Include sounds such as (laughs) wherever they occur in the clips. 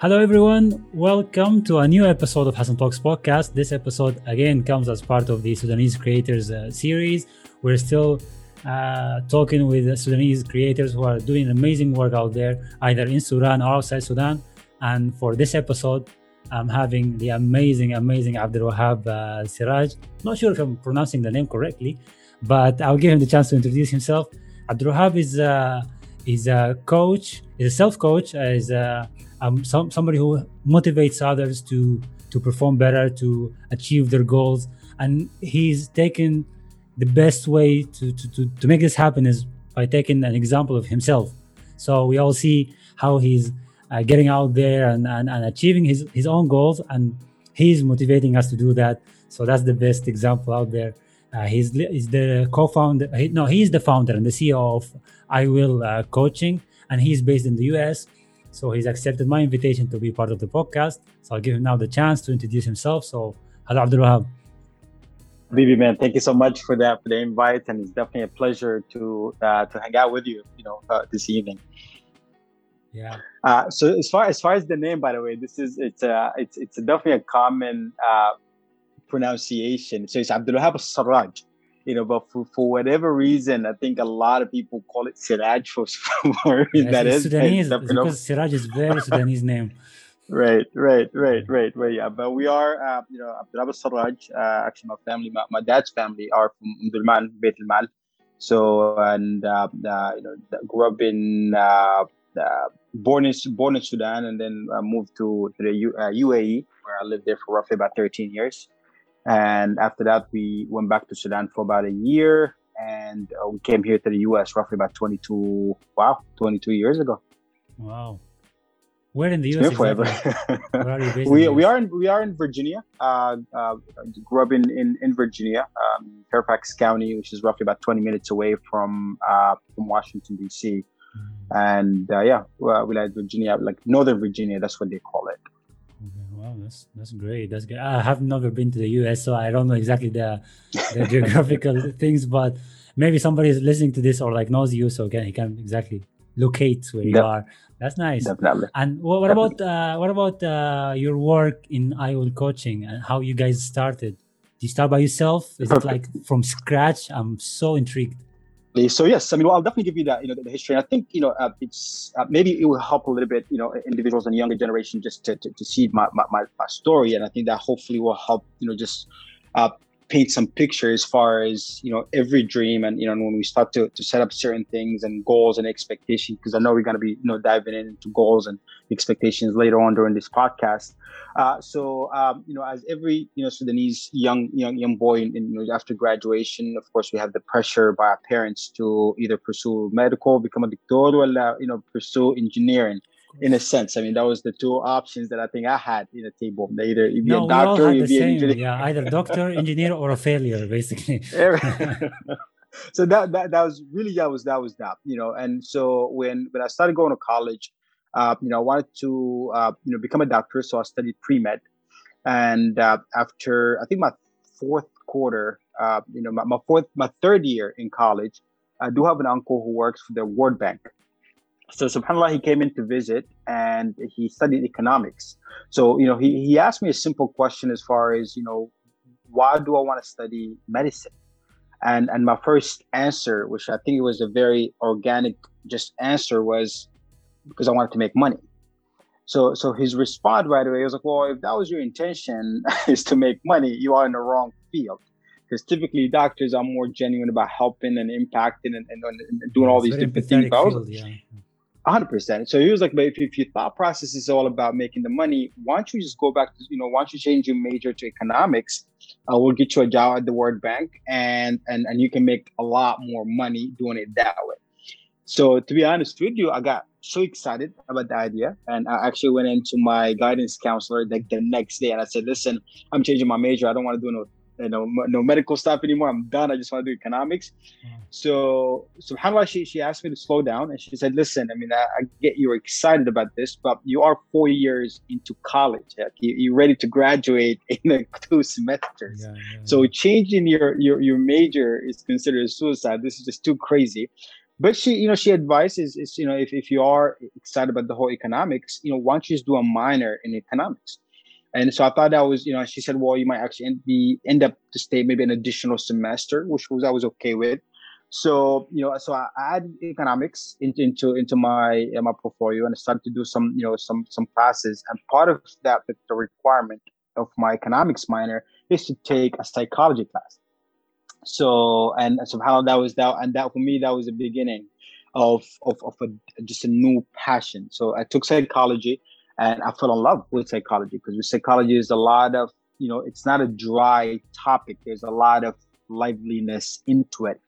Hello, everyone. Welcome to a new episode of Hassan Talks podcast. This episode again comes as part of the Sudanese Creators uh, series. We're still uh, talking with Sudanese creators who are doing amazing work out there, either in Sudan or outside Sudan. And for this episode, I'm having the amazing, amazing Abdul Wahab uh, Siraj. Not sure if I'm pronouncing the name correctly, but I'll give him the chance to introduce himself. Abdul Wahab is, uh, is a coach, He's a self coach, is a um, some, somebody who motivates others to to perform better, to achieve their goals, and he's taken the best way to, to, to, to make this happen is by taking an example of himself. So we all see how he's uh, getting out there and, and, and achieving his, his own goals, and he's motivating us to do that. So that's the best example out there. Uh, he's, he's the co-founder. He, no, he's the founder and the CEO of iWell uh, Coaching, and he's based in the US. So he's accepted my invitation to be part of the podcast. So I'll give him now the chance to introduce himself. So hello, Abdul Wahab. Bibi, man, thank you so much for that for the invite, and it's definitely a pleasure to uh, to hang out with you, you know, uh, this evening. Yeah. Uh, so as far as far as the name, by the way, this is it's a it's it's definitely a common uh, pronunciation. So it's Abdul Wahab Sarraj you know, but for, for whatever reason, I think a lot of people call it Siraj for (laughs) some reason that is. Sudanese, because Siraj is very (laughs) Sudanese name. Right, right, right, right, right. Yeah, but we are, uh, you know, Abdul Siraj. Uh, actually, my family, my, my, dad's family are from Omdurman, Beit al Mal. So, and uh, uh, you know, grew up in uh, uh, born in born in Sudan, and then moved to, to the U, UAE, where I lived there for roughly about 13 years. And after that, we went back to Sudan for about a year, and uh, we came here to the U.S. roughly about 22, wow, 22 years ago. Wow. Where in the U.S. Exactly? (laughs) Where are you we, we are in we are in Virginia. Uh, uh, grew up in in, in Virginia, um, Fairfax County, which is roughly about 20 minutes away from uh, from Washington D.C. Mm-hmm. And uh, yeah, we like Virginia, like Northern Virginia. That's what they call it. Wow, that's that's great. That's good. I have never been to the US, so I don't know exactly the the (laughs) geographical things, but maybe somebody is listening to this or like knows you, so can he can exactly locate where you are. That's nice. Definitely. And what, what about uh, what about uh, your work in iWell Coaching and how you guys started? Do you start by yourself? Is it like from scratch? I'm so intrigued. So yes, I mean, well, I'll definitely give you that, you know, the, the history. And I think, you know, uh, it's uh, maybe it will help a little bit, you know, individuals and younger generation just to, to, to see my, my, my, story. And I think that hopefully will help, you know, just uh, paint some picture as far as you know every dream and you know when we start to, to set up certain things and goals and expectations because i know we're going to be you know diving into goals and expectations later on during this podcast uh, so um, you know as every you know sudanese young young young boy in, in, you know, after graduation of course we have the pressure by our parents to either pursue medical become a doctor or you know pursue engineering in a sense. I mean, that was the two options that I think I had in the table. Either you be no, a doctor, you be an engineer. Yeah, either doctor, (laughs) engineer, or a failure, basically. (laughs) (laughs) so that, that that was really that was that was that you know. And so when when I started going to college, uh, you know, I wanted to uh, you know become a doctor, so I studied pre med. And uh, after I think my fourth quarter, uh, you know, my, my fourth my third year in college, I do have an uncle who works for the World Bank. So subhanallah he came in to visit and he studied economics. So you know he, he asked me a simple question as far as you know why do i want to study medicine? And and my first answer which i think it was a very organic just answer was because i wanted to make money so so his response right away was like well if that was your intention (laughs) is to make money you are in the wrong field because typically doctors are more genuine about helping and impacting and, and, and doing all these different things. Field, yeah. 100%. So he was like, but if, if your thought process is all about making the money, why don't you just go back to, you know, why don't you change your major to economics? Uh, we'll get you a job at the World Bank and, and, and you can make a lot more money doing it that way. So to be honest with you, I got so excited about the idea. And I actually went into my guidance counselor like the next day and I said, listen, I'm changing my major. I don't want to do no you know no medical stuff anymore. I'm done. I just want to do economics. Mm. so subhanallah she, she asked me to slow down and she said listen i mean i, I get you're excited about this but you are four years into college. Like you, are ready to graduate in like two semesters. Yeah, yeah, so changing your, your your major is considered suicide. This is just too crazy but she, you know, she advises is, you know, if, if you are excited about the whole economics, you know, why don't you just do a minor in economics? And so I thought that was, you know, she said, well, you might actually end, be end up to stay maybe an additional semester, which was I was okay with. So you know, so I added economics into into, into my uh, my portfolio and I started to do some you know some some classes. And part of that the requirement of my economics minor is to take a psychology class. So and somehow that was that, and that for me that was the beginning of of of a, just a new passion. So I took psychology and I fell in love with psychology because with psychology is a lot of you know it's not a dry topic. There's a lot of liveliness into it.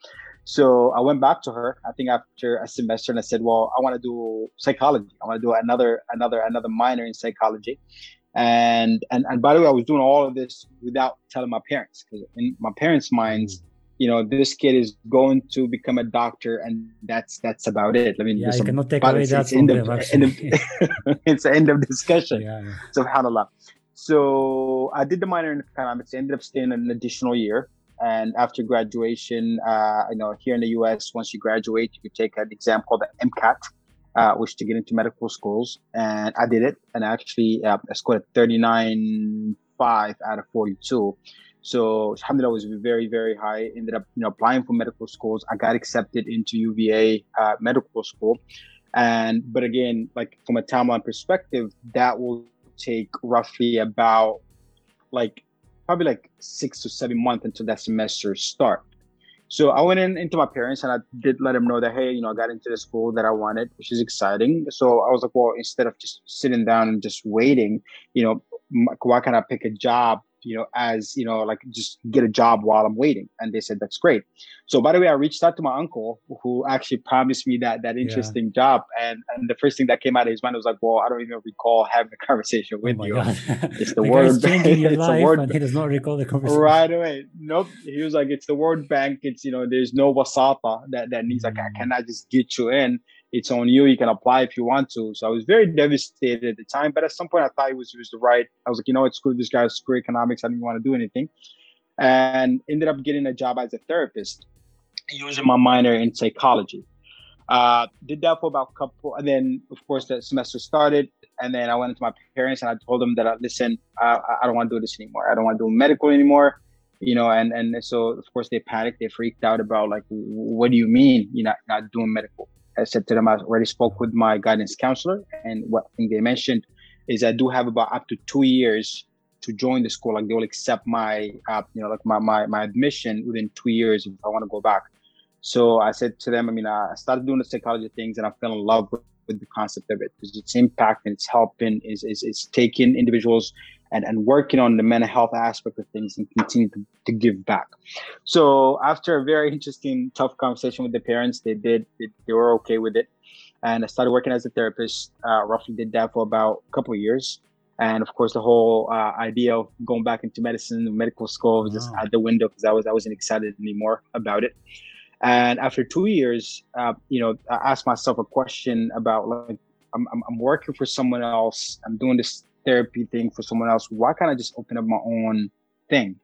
So I went back to her. I think after a semester, and I said, "Well, I want to do psychology. I want to do another another another minor in psychology." And and and by the way, I was doing all of this without telling my parents because in my parents' minds, you know, this kid is going to become a doctor, and that's that's about it. I mean, yeah, you cannot take away that from them. it's the end of discussion. Yeah, yeah. Subhanallah. So I did the minor in economics. I ended up staying an additional year and after graduation, uh, you know, here in the U.S., once you graduate, you could take an exam called the MCAT, uh, which to get into medical schools. And I did it, and I actually, uh, I scored a 39.5 out of 42. So alhamdulillah was very, very high. Ended up, you know, applying for medical schools. I got accepted into UVA uh, medical school. And but again, like from a timeline perspective, that will take roughly about like probably like six to seven months until that semester start. So I went in into my parents and I did let them know that hey, you know, I got into the school that I wanted, which is exciting. So I was like, well, instead of just sitting down and just waiting, you know, why can't I pick a job you know, as you know, like just get a job while I'm waiting. And they said that's great. So by the way, I reached out to my uncle who actually promised me that that interesting yeah. job. And and the first thing that came out of his mind was like, well, I don't even recall having a (laughs) conversation with oh you. (laughs) (laughs) it's the, the word it's life, word and he does not recall the conversation. Right away. Nope. He was like, it's the World Bank. It's you know, there's no wasata that that needs mm. like I mm. cannot just get you in it's on you. You can apply if you want to. So I was very devastated at the time. But at some point, I thought it was, it was the right. I was like, you know what, screw this guy, screw economics. I didn't want to do anything. And ended up getting a job as a therapist using my minor in psychology. Uh, did that for about a couple, and then of course the semester started, and then I went to my parents and I told them that, uh, listen, uh, I don't want to do this anymore. I don't want to do medical anymore, you know. And and so of course they panicked, they freaked out about like, what do you mean you're not not doing medical? I said to them, I already spoke with my guidance counselor, and what thing they mentioned is I do have about up to two years to join the school. Like they will accept my, uh, you know, like my, my my admission within two years if I want to go back. So I said to them, I mean, I started doing the psychology things, and I fell in love with, with the concept of it because its impact and its helping is is, is taking individuals and, and working on the mental health aspect of things and continue to, to give back. So after a very interesting, tough conversation with the parents, they did, they, they were okay with it. And I started working as a therapist, uh, roughly did that for about a couple of years. And of course, the whole uh, idea of going back into medicine, medical school was just out the window because I was I wasn't excited anymore about it. And after two years, uh, you know, I asked myself a question about like I'm, I'm working for someone else. I'm doing this therapy thing for someone else. Why can't I just open up my own thing?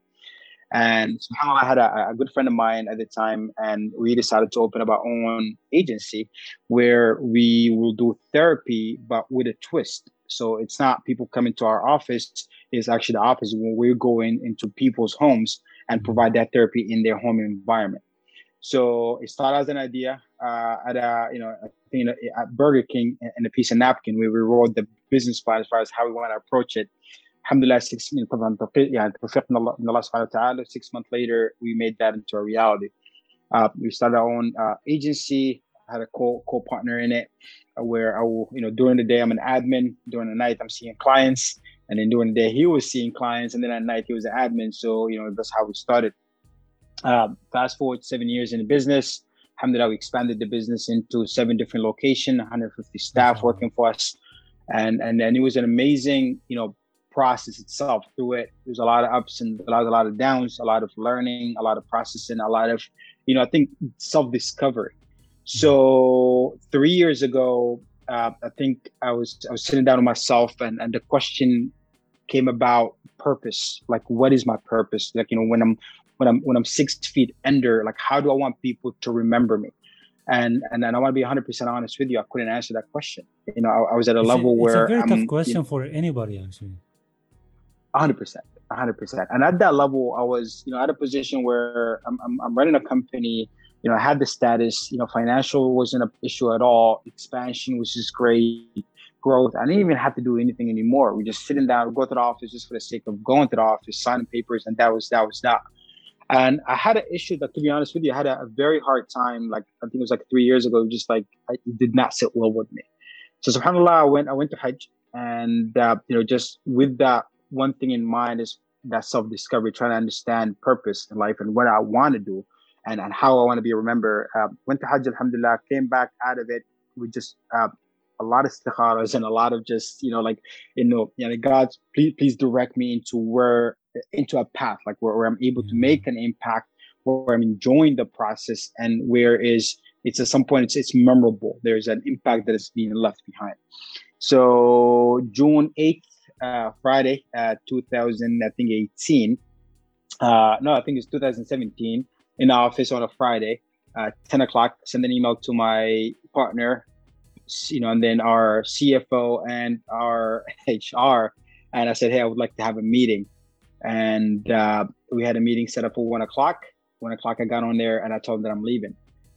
And somehow I had a, a, good friend of mine at the time, and we decided to open up our own agency where we will do therapy, but with a twist. So it's not people coming to our office, it's actually the opposite when we're going into people's homes and provide that therapy in their home environment. So it started as an idea uh, at a, you know, you know, at Burger King and a piece of napkin where we wrote the business plan as far as how we want to approach it. Alhamdulillah, six, you know, yeah, Allah six months later, we made that into a reality. Uh, we started our own uh, agency, had a co co partner in it, uh, where I will, you know, during the day I'm an admin, during the night I'm seeing clients, and then during the day he was seeing clients, and then at night he was an admin. So you know that's how we started. Uh, fast forward seven years in the business, alhamdulillah, we expanded the business into seven different locations, 150 staff working for us. And, and then it was an amazing, you know, process itself through it. There's a lot of ups and a lot, a lot of downs, a lot of learning, a lot of processing, a lot of, you know, I think self-discovery. So three years ago, uh, I think I was I was sitting down with myself, and and the question came about purpose. Like, what is my purpose? Like, you know, when I'm when I'm when I'm six feet under, like how do I want people to remember me? And and, and I want to be 100 percent honest with you. I couldn't answer that question. You know, I, I was at a it's level a, where it's a very tough question you know, for anybody actually. 100 percent, 100 percent. And at that level, I was you know at a position where I'm, I'm, I'm running a company. You know, I had the status. You know, financial wasn't an issue at all. Expansion was just great growth. I didn't even have to do anything anymore. We just sitting down, go to the office just for the sake of going to the office, signing papers, and that was that was that. And I had an issue that, to be honest with you, I had a, a very hard time. Like I think it was like three years ago. Just like I, it did not sit well with me. So Subhanallah, I went I went to Hajj, and uh, you know, just with that one thing in mind is that self discovery, trying to understand purpose in life and what I want to do, and and how I want to be remembered. Uh, went to Hajj, Alhamdulillah, came back out of it with just uh, a lot of istikharas and a lot of just you know like you know you know God please please direct me into where into a path like where, where I'm able to make an impact where I'm enjoying the process and where is it's at some point it's it's memorable there's an impact that is being left behind so June 8th uh, Friday uh, 2000 I think 18 uh, no I think it's 2017 in the office on a Friday uh, 10 o'clock send an email to my partner you know, and then our CFO and our (laughs) HR. And I said, hey, I would like to have a meeting. And uh, we had a meeting set up for one o'clock. One o'clock, I got on there and I told them that I'm leaving.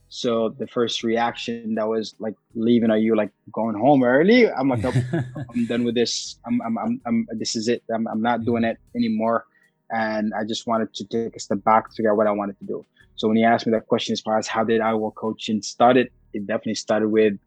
So the first reaction that was like, leaving? Are you like going home early? I'm like, nope, (laughs) I'm done with this. I'm, I'm, I'm, I'm, this is it. I'm, I'm not doing it anymore. And I just wanted to take a step back to figure out what I wanted to do. So when he asked me that question as far as how did I work coaching started, it definitely started with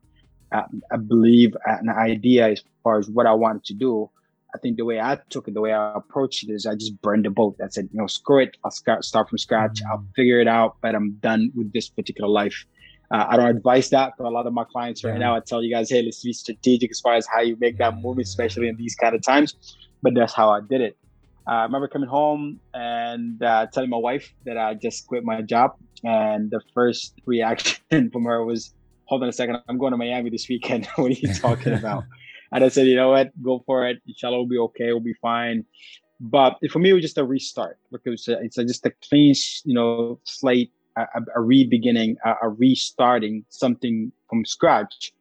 I believe an idea as far as what I wanted to do. I think the way I took it, the way I approached it is I just burned the boat. I said, you know, screw it. I'll start, from scratch. I'll figure it out, but I'm done with this particular life. Uh, I don't advise that for a lot of my clients right yeah. now. I tell you guys, hey, let's be strategic as far as how you make that move, especially in these kind of times. But that's how I did it. Uh, I remember coming home and uh, telling my wife that I just quit my job. And the first reaction (laughs) from her was, hold on a second, I'm going to Miami this weekend. (laughs) what are you talking (laughs) about? And I said, you know what, go for it. Inshallah, will be okay. We'll be fine. But for me, it was just a restart because it's just a clean, you know, slate, a, a re-beginning, a, a, restarting something from scratch.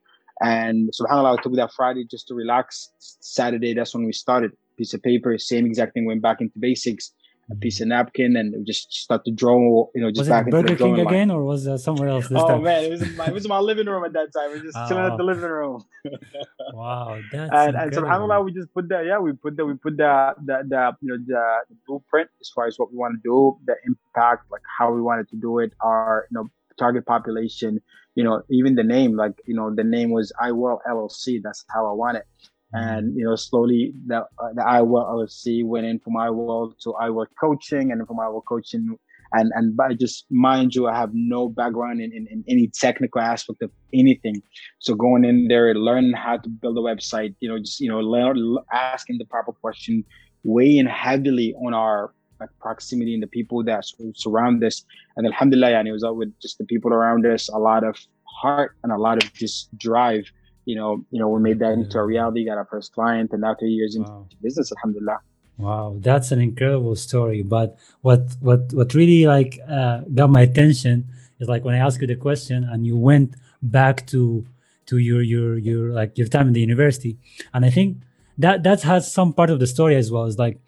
And subhanAllah, I took that Friday just to relax. Saturday, that's when we started. Piece of paper, same exact thing, went back into basics a piece of napkin and just start to draw, you know, just was back it Burger King again, or was that somewhere else this oh, time? Man, it was my, it was my living room at that time. We just oh. chilling at the ah. living room. (laughs) wow, that's and, and subhanallah, we just put that. Yeah, we put that. We put the the, the you know the, the blueprint as far as what we want to do, the impact, like how we wanted to do it, our you know target population, you know, even the name, like you know, the name was iWorld LLC. That's how I want it and you know slowly the uh, the iWorld LLC went in from iWorld to iWorld coaching and from iWorld coaching. And and by just mind you I have no background in, in, in, any technical aspect of anything. So going in there learning how to build a website you know just you know learn, asking the proper question weighing heavily on our proximity and the people that surround us. And alhamdulillah and it was all with just the people around us a lot of heart and a lot of just drive you know, you know, we made that into a reality, got our first client, and now three years into wow. business, alhamdulillah. Wow, that's an incredible story. But what what what really like uh, got my attention is like when I asked you the question and you went back to to your your your like your time in the university, and I think that that has some part of the story as well. Is like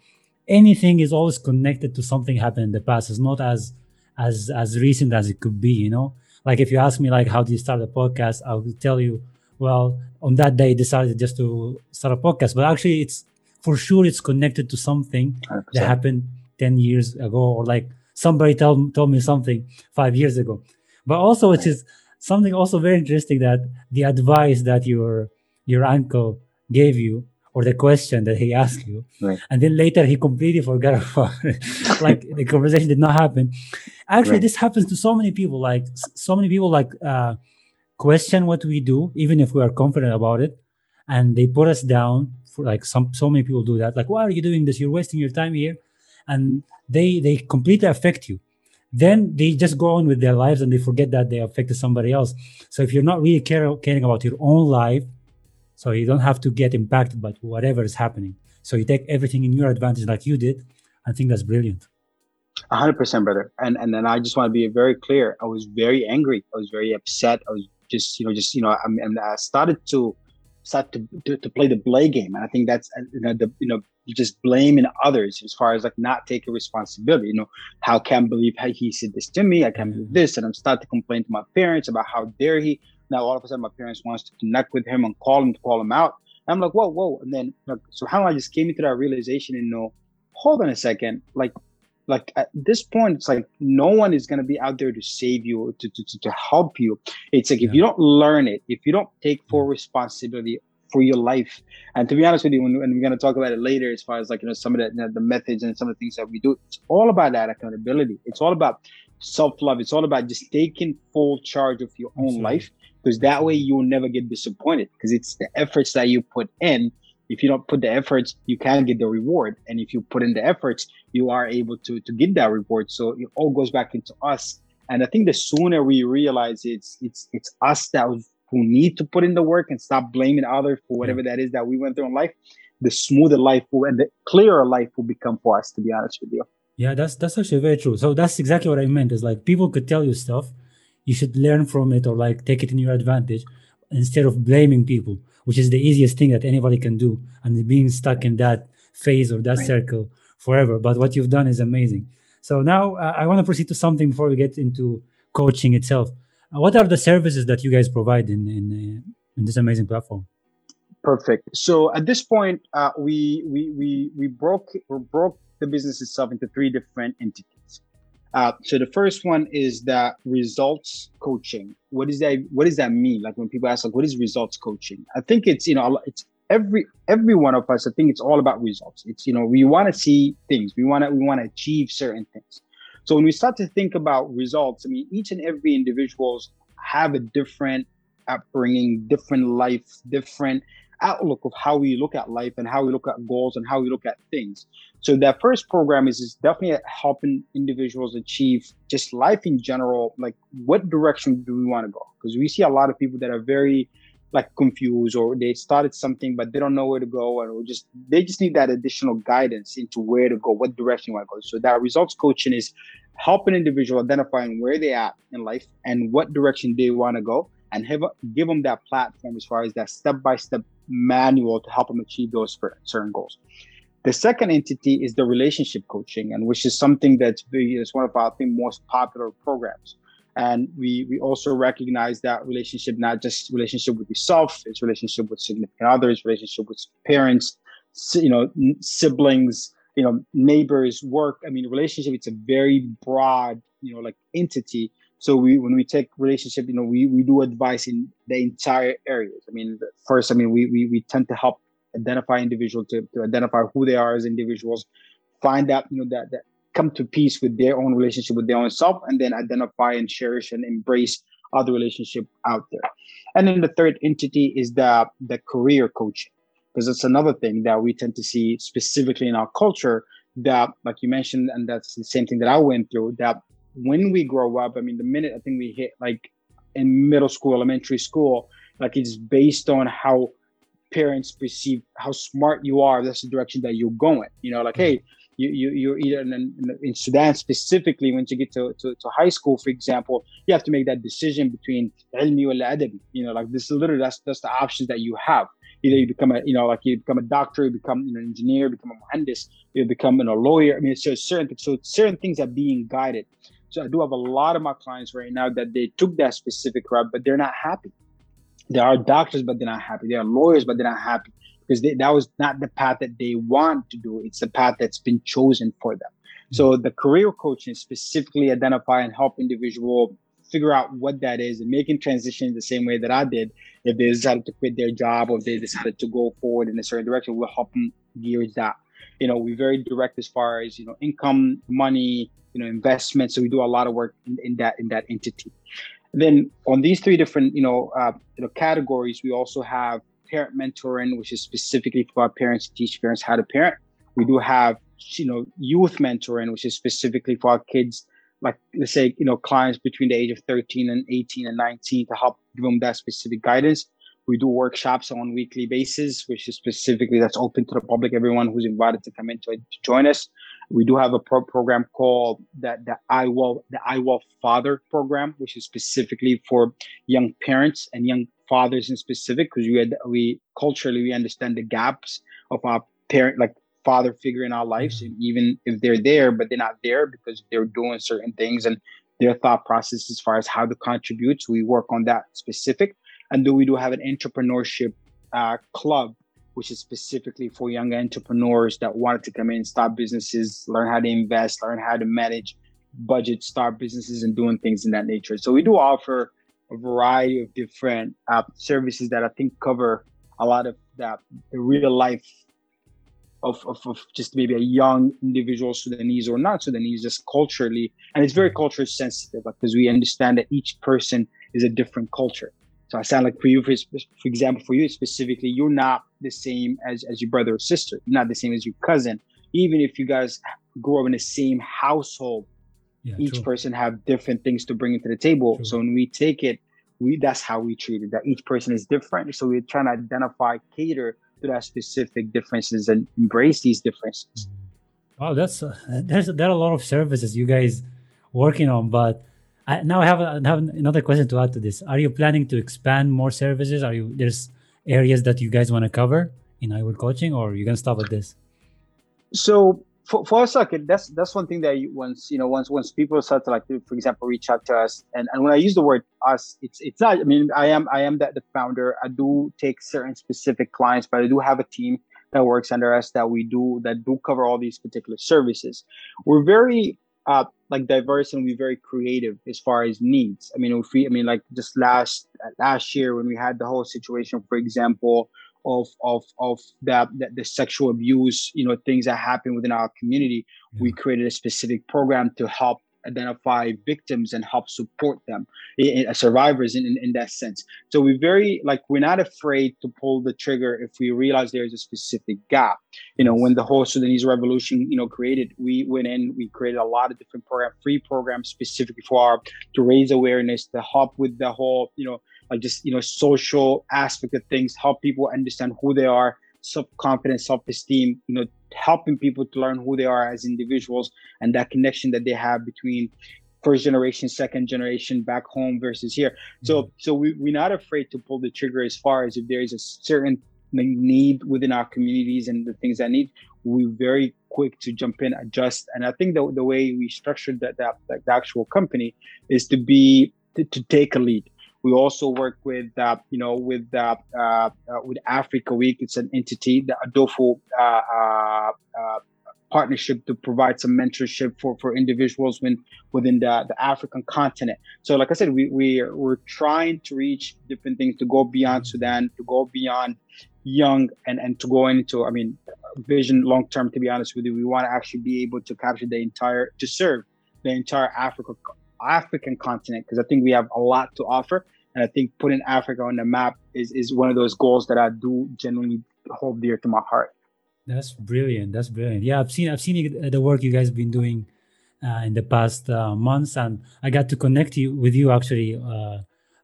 anything is always connected to something happened in the past. It's not as as as recent as it could be. You know, like if you ask me like how do you start a podcast, I will tell you well, on that day decided just to start a podcast. But actually, it's for sure it's connected to something 100%. that happened ten years ago, or like somebody told told me something five years ago. But also, it is something also very interesting that the advice that your your uncle gave you or the question that he asked you right. and then later he completely forgot (laughs) about it like the conversation did not happen actually right. this happens to so many people like so many people like uh question what we do, even if we are confident about it, and they put us down for like some so many people do that. Like, why are you doing this? You're wasting your time here, and they they completely affect you. Then they just go on with their lives and they forget that they affected somebody else. So if you're not really care, caring about your own life, so you don't have to get impacted by whatever is happening. So you take everything in your advantage like you did. I think that's brilliant. hundred percent, brother. And and then I just want to be very clear. I was very angry. I was very upset. I was just you know just you know I, I started to start to, to, to play the blame game, and I think that's uh, you know the you know just blaming others as far as like not taking responsibility. You know, how can I believe how he said this to me? I can't believe this, and I'm starting to complain to my parents about how dare he. Now all of a sudden my parents wants to connect with him and call him to call him out. And I'm like, whoa, whoa, and then like, so how I just came into that realization and know, hold on a second, like like at this point it's like no one is going to be out there to save you to, to, to help you. It's like yeah. if you don't learn it if you don't take full mm. responsibility for your life and to be honest with you when, when we're going to talk about it later as far as like you know some of the, you know, the methods and some of the things that we do it's all about that accountability. It's all about self-love. It's all about just taking full charge of your own life because that way you'll never get disappointed because it's the efforts that you put in if you don't put the efforts you can't get the reward. And if you put in the efforts you are able to to get that reward. So it all goes back into us. And i think the sooner we realize it's it's it's us that who need to put in the work and stop blaming others for whatever that is that we went through in life the smoother life will and the clearer life will become for us to be honest with you. Yeah that's that's actually very true. So that's exactly what i meant is like people could tell you stuff. You should learn from it or like take it in your advantage instead of blaming people which is the easiest thing that anybody can do and being stuck in that phase or that right. circle forever. But what you've done is amazing. So now uh, i want to proceed to something before we get into coaching itself. Uh, what are the services that you guys provide in in, uh, in this amazing platform? Perfect. So at this point uh, we we we we broke we broke the business itself into three different entities uh, so the first one is that results coaching. What is that? What does that mean? Like when people ask, like, what is results coaching? I think it's you know it's every every one of us. I think it's all about results. It's you know we want to see things. We want to we want to achieve certain things. So when we start to think about results, I mean, each and every individuals have a different upbringing, different life, different outlook of how we look at life and how we look at goals and how we look at things. So that first program is, is definitely helping individuals achieve just life in general. Like what direction do we want to go? Because we see a lot of people that are very like confused or they started something but they don't know where to go or just they just need that additional guidance into where to go, what direction you want to go. So that results coaching is helping individual identifying where they at in life and what direction they want to go and have, give them that platform as far as that step by step manual to help them achieve those certain goals. The second entity is the relationship coaching, and which is something that's is one of our think, most popular programs. And we we also recognize that relationship, not just relationship with yourself, it's relationship with significant others, relationship with parents, you know, siblings, you know, neighbors, work. I mean, relationship, it's a very broad, you know, like entity so we when we take relationship, you know, we we do advice in the entire areas. I mean, first, I mean, we we we tend to help identify individual to, to identify who they are as individuals, find out, you know, that that come to peace with their own relationship with their own self, and then identify and cherish and embrace other relationship out there. And then the third entity is the the career coaching, because it's another thing that we tend to see specifically in our culture that, like you mentioned, and that's the same thing that I went through, that when we grow up, I mean, the minute I think we hit like in middle school, elementary school, like it's based on how parents perceive how smart you are. That's the direction that you're going. You know, like, mm-hmm. hey, you, you, you're either in, in, Sudan specifically, when you get to, to, to, high school, for example, you have to make that decision between ilmi or adabi. You know, like this is literally, that's, that's the options that you have. Either you become a, you know, like you become a doctor, you become an engineer, become a muhandis, you become you a lawyer. I mean, it's just certain, so certain things are being guided. So I do have a lot of my clients right now that they took that specific route, but they're not happy. There are doctors, but they're not happy. There are lawyers, but they're not happy because they, that was not the path that they want to do. It's the path that's been chosen for them. So mm-hmm. the career coaching specifically identify and help individual figure out what that is and making transition the same way that I did. If they decided to quit their job or if they decided to go forward in a certain direction, we'll help them gear that. You know, we're very direct as far as, you know, income, money, you know investment. So we do a lot of work in, in that in that entity. And then on these three different you know uh, you know categories we also have parent mentoring which is specifically for our parents to teach parents how to parent. We do have you know youth mentoring which is specifically for our kids like let's say you know clients between the age of 13 and 18 and 19 to help give them that specific guidance. We do workshops on weekly basis which is specifically that's open to the public everyone who's invited to come in to, to join us We do have a pro- program called that the IWell the IWell Father program, which is specifically for young parents and young fathers in specific, because we had we culturally we understand the gaps of our parent like father figure in our lives, and even if they're there, but they're not there because they're doing certain things and their thought process as far as how to contribute. So we work on that specific, and then we do have an entrepreneurship uh, club which is specifically for young entrepreneurs that wanted to come in, start businesses, learn how to invest, learn how to manage budget, start businesses, and doing things in that nature. So we do offer a variety of different uh, services that I think cover a lot of that the real life of, of, of, just maybe a young individual Sudanese or not Sudanese, just culturally. And it's very culture sensitive because we understand that each person is a different culture. So I sound like for you, for, for example, for you specifically, you're not the same as, as your brother or sister. You're not the same as your cousin. Even if you guys grow up in the same household, yeah, each true. person have different things to bring into the table. True. So when we take it, we that's how we treat it. That each person is different. So we're trying to identify, cater to that specific differences, and embrace these differences. Wow, that's uh, there's there are a lot of services you guys working on, but I, now I have, a, have another question to add to this. Are you planning to expand more services? Are you there's areas that you guys want to cover in iWell coaching, or you gonna stop at this? So for, for us, like that's that's one thing that you, once you know once once people start to like, for example, reach out to us, and, and when I use the word us, it's it's not. I mean, I am I am that the founder. I do take certain specific clients, but I do have a team that works under us that we do that do cover all these particular services. We're very uh, like diverse and be very creative as far as needs. I mean, if we, I mean, like just last last year when we had the whole situation, for example, of of of that, that the sexual abuse, you know, things that happen within our community, yeah. we created a specific program to help identify victims and help support them in, uh, survivors in, in, in, that sense. So we're very like we're not afraid to pull the trigger if we realize there's a specific gap. You know when the whole sudanese revolution you know created we went in we created a lot of different program free programs specifically for our to raise awareness to help with the whole you know like just you know social aspect of things help people understand who they are self-confidence self-esteem you know helping people to learn who they are as individuals and that connection that they have between first generation second generation back home versus here. So mm-hmm. so we, we're not afraid to pull the trigger as far as if there is a certain need within our communities and the things that need we're very quick to jump in adjust. And i think the, the way we structured that, that, that the actual company is to be to, to take a lead we also work with, uh, you know, with uh, uh, with Africa Week. It's an entity, the Adolfo uh, partnership to provide some mentorship for, for individuals when, within the, the African continent. So, like I said, we, we we're trying to reach different things to go beyond Sudan, to go beyond young and, and to go into, I mean, vision long term, to be honest with you, we want to actually be able to capture the entire, to serve the entire Africa, African continent, because I think we have a lot to offer. And I think putting Africa on the map is, is one of those goals that I do genuinely hold dear to my heart. That's brilliant. That's brilliant. Yeah, I've seen I've seen the work you guys have been doing uh, in the past uh, months, and I got to connect you with you actually uh,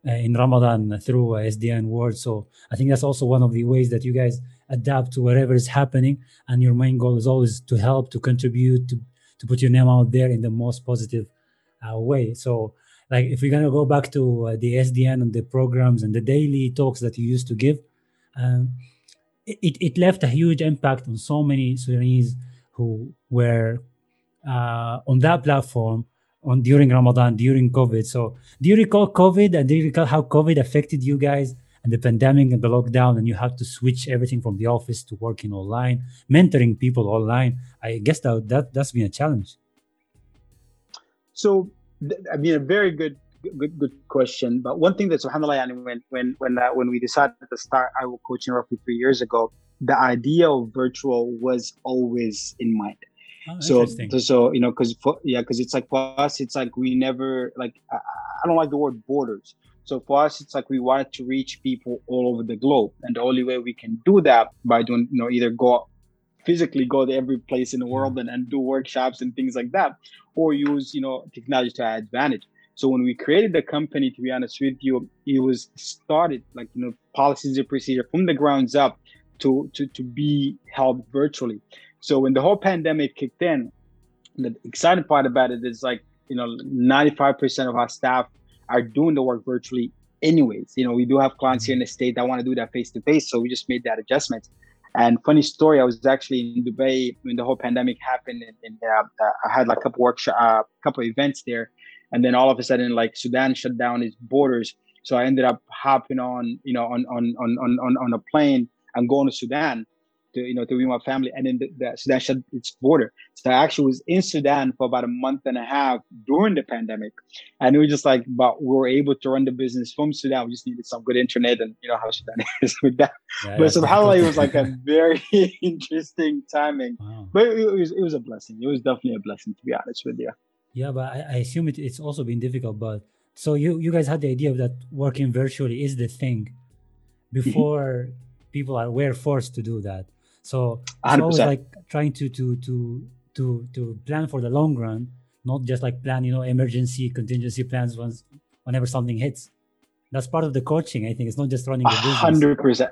in Ramadan through uh, SDN World. So I think that's also one of the ways that you guys adapt to whatever is happening, and your main goal is always to help, to contribute, to to put your name out there in the most positive uh, way. So like if we're gonna go back to uh, the SDN and the programs and the daily talks that you used to give, um, it it left a huge impact on so many Sudanese who were uh, on that platform on during Ramadan during COVID. So do you recall COVID and do you recall how COVID affected you guys? and the pandemic and the lockdown and you have to switch everything from the office to working online mentoring people online i guess that, that that's been a challenge so I mean, a very good, good, good question. But one thing that's subhanallah, when when when uh, when we decided to start IWell coaching roughly three years ago, the idea of virtual was always in mind. Oh, so, so you know, because yeah, because it's like for us, it's like we never like I, I don't like the word borders. So for us, it's like we wanted to reach people all over the globe, and the only way we can do that by doing, you know, either go physically go to every place in the world and, and do workshops and things like that or use you know technology to our advantage. So when we created the company to be honest with you it was started like you know policies and procedure from the grounds up to to, to be held virtually. So when the whole pandemic kicked in the exciting part about it is like you know 95% of our staff are doing the work virtually anyways. You know we do have clients here in the state that want to do that face to face so we just made that adjustment and funny story i was actually in dubai when the whole pandemic happened and, and uh, i had like a couple workshop a uh, couple events there. And then all of a sudden like sudan shut down its borders. So i ended up hopping on you know on on on on, on a plane and going to sudan to you know to be my family, and then the, the Sudan shut its border. So I actually was in Sudan for about a month and a half during the pandemic, and it was just like, but we were able to run the business from Sudan. We just needed some good internet, and you know how Sudan (laughs) is with that. Yeah, but somehow it was like a (laughs) very (laughs) interesting timing. Wow. But it, it, was it was a blessing. It was definitely a blessing to be honest with you. Yeah, but I, I assume it, it's also been difficult. But so you you guys had the idea that working virtually is the thing mm-hmm. before people are were forced to do that so it's 100%. always like trying to to to to to plan for the long run, not just like plan you know emergency contingency plans once whenever something hits. That's part of the coaching. I think it's not just running the business. Hundred percent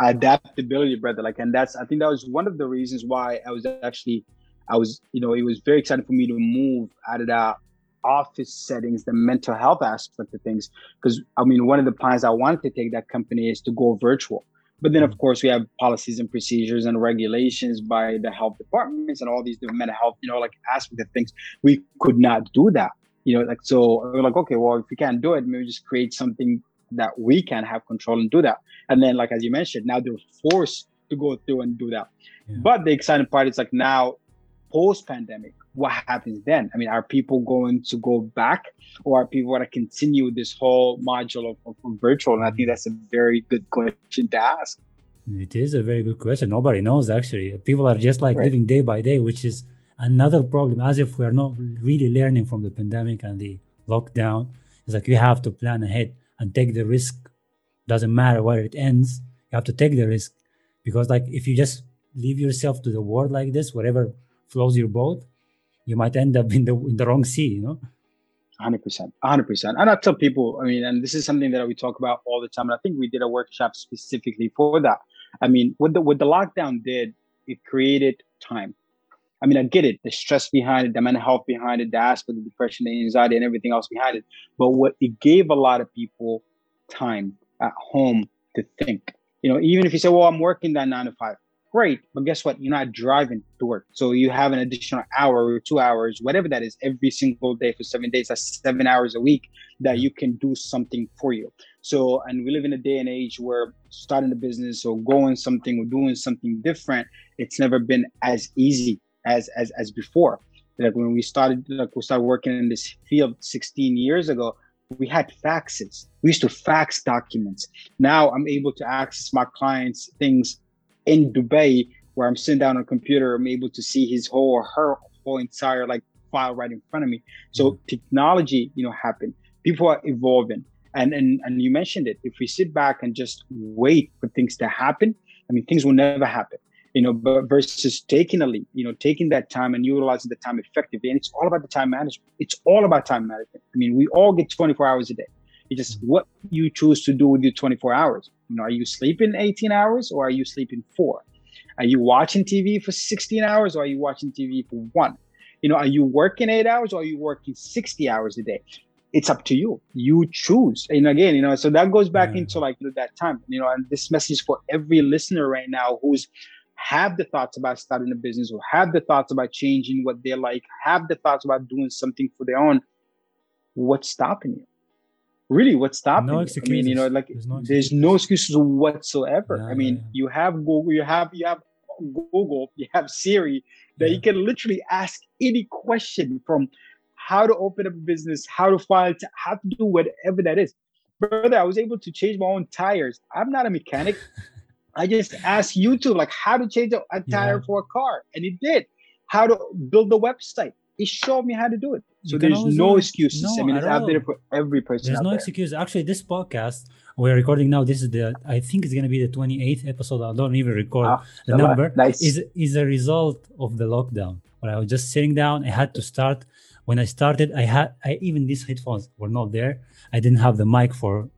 adaptability, brother. Like, and that's I think that was one of the reasons why I was actually I was you know it was very exciting for me to move out of that office settings, the mental health aspect of things. Because I mean, one of the plans I wanted to take that company is to go virtual. But then, of mm-hmm. course, we have policies and procedures and regulations by the health departments and all these different mental health, you know, like aspect of things. We could not do that, you know, like so. We're like, okay, well, if we can't do it, maybe just create something that we can have control and do that. And then, like as you mentioned, now they're forced to go through and do that. Yeah. But the exciting part is like now, post pandemic, what happens then? I mean, are people going to go back or are people going to continue this whole module of, of, of, virtual? And I think that's a very good question to ask. It is a very good question. Nobody knows actually. People are just like right. living day by day, which is another problem, as if we're not really learning from the pandemic and the lockdown. It's like you have to plan ahead and take the risk. Doesn't matter where it ends, you have to take the risk. Because like if you just leave yourself to the world like this, whatever flows your boat, you might end up in the in the wrong sea, you know. 100%. 100%. And I tell people, I mean, and this is something that we talk about all the time. And I think we did a workshop specifically for that. I mean, what the, what the lockdown did, it created time. I mean, I get it, the stress behind it, the mental health behind it, the aspect of depression, the anxiety, and everything else behind it. But what it gave a lot of people time at home to think. You know, even if you say, well, I'm working that nine to five, great. But guess what? You're not driving to work. So you have an additional hour or two hours, whatever that is, every single day for seven days. That's seven hours a week that you can do something for you. So, and we live in a day and age where starting a business or going something or doing something different, it's never been as easy as as as before. Like when we started, like we started working in this field 16 years ago, we had faxes. We used to fax documents. Now I'm able to access my clients' things in Dubai where I'm sitting down on a computer, I'm able to see his whole or her whole entire like file right in front of me. So mm-hmm. technology, you know, happened. People are evolving. And and and you mentioned it. If we sit back and just wait for things to happen, I mean things will never happen. You know, but versus taking a leap, you know, taking that time and utilizing the time effectively. And it's all about the time management. It's all about time management. I mean, we all get 24 hours a day. It's just what you choose to do with your 24 hours. You know, are you sleeping 18 hours or are you sleeping four? Are you watching TV for 16 hours or are you watching TV for one? You know, are you working eight hours or are you working 60 hours a day? It's up to you. You choose. And again, you know, so that goes back yeah. into like that time, you know, and this message for every listener right now who's have the thoughts about starting a business or have the thoughts about changing what they like, have the thoughts about doing something for their own. What's stopping you? Really what's stopping no excuses. i mean you know like there's no excuses, there's no excuses. whatsoever. Yeah, i mean yeah. you have google you have you have google you have siri that yeah. you can literally ask any question from how to open up a business how to file how to do whatever that is. Brother i was able to change my own tires. I'm not a mechanic. (laughs) I just asked youtube like how to change a, a tire for a car and it did. How to build a website. It showed me how to do it. So there's no excuses. No, I mean, it's out there for every person. There's no excuse. Actually, this podcast we're recording now. This is the I think it's gonna be the 28th episode. I don't even record ah, the number. Nice. Is is a result of the lockdown. Where I was just sitting down. I had to start. When I started, I had I even these headphones were not there. I didn't have the mic for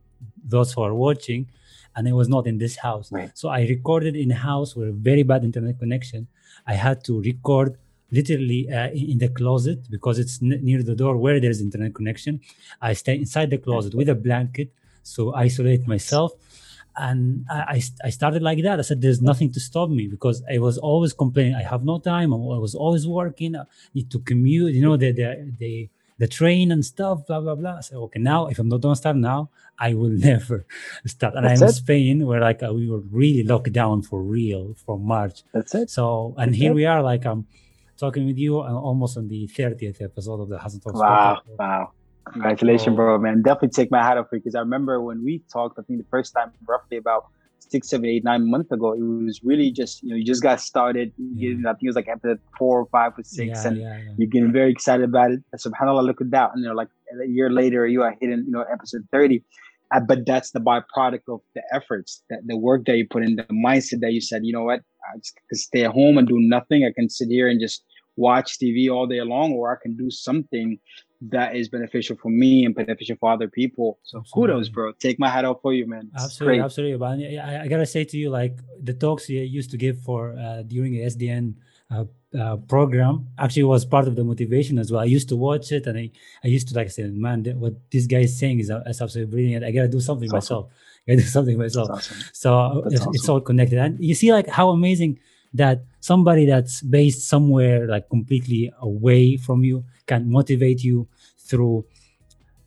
those who are watching, and it was not in this house. Right. So I recorded in a house with a very bad internet connection. I had to record literally uh, in the closet because it's n- near the door where there's internet connection. I stay inside the closet with a blanket, so isolate myself. And I, I started like that. I said, "There's nothing to stop me," because I was always complaining. I have no time. I was always working. I need to commute. You know, the the the, the train and stuff. Blah blah blah. So okay, now if I'm not gonna start now, I will (laughs) never start. And That's I'm in Spain, where like uh, we were really locked down for real from March. That's it. So and That's here it. we are, like um talking with you almost on the 30th episode of the Hassan Talks. Wow, podcast. wow. Congratulations, bro, man. Definitely take my hat off you because I remember when we talked, I think the first time roughly about six, seven, eight, nine months ago, it was really just, you know, you just got started. Yeah. I think it was like episode four or five or six, yeah, and yeah, you're getting very excited about it. subhanAllah, look at that. And you know, like a year later, you are hitting, you know, episode 30. Uh, but that's the byproduct of the efforts, that the work that you put in, the mindset that you said, you know what, I just can stay at home and do nothing. I can sit here and just watch TV all day long, or I can do something that is beneficial for me and beneficial for other people. So absolutely. kudos, bro. Take my hat off for you, man. It's absolutely, great. absolutely. But I, I, gotta say to you, like the talks you used to give for uh, during the SDN uh, uh, program actually was part of the motivation as well. I used to watch it and I, I used to like say, man, what this guy is saying is, uh, is absolutely brilliant. I gotta do something That's myself. Awesome. (laughs) I gotta do something myself. Awesome. So it's, awesome. it's all connected. And you see like how amazing that somebody that's based somewhere like completely away from you can motivate you through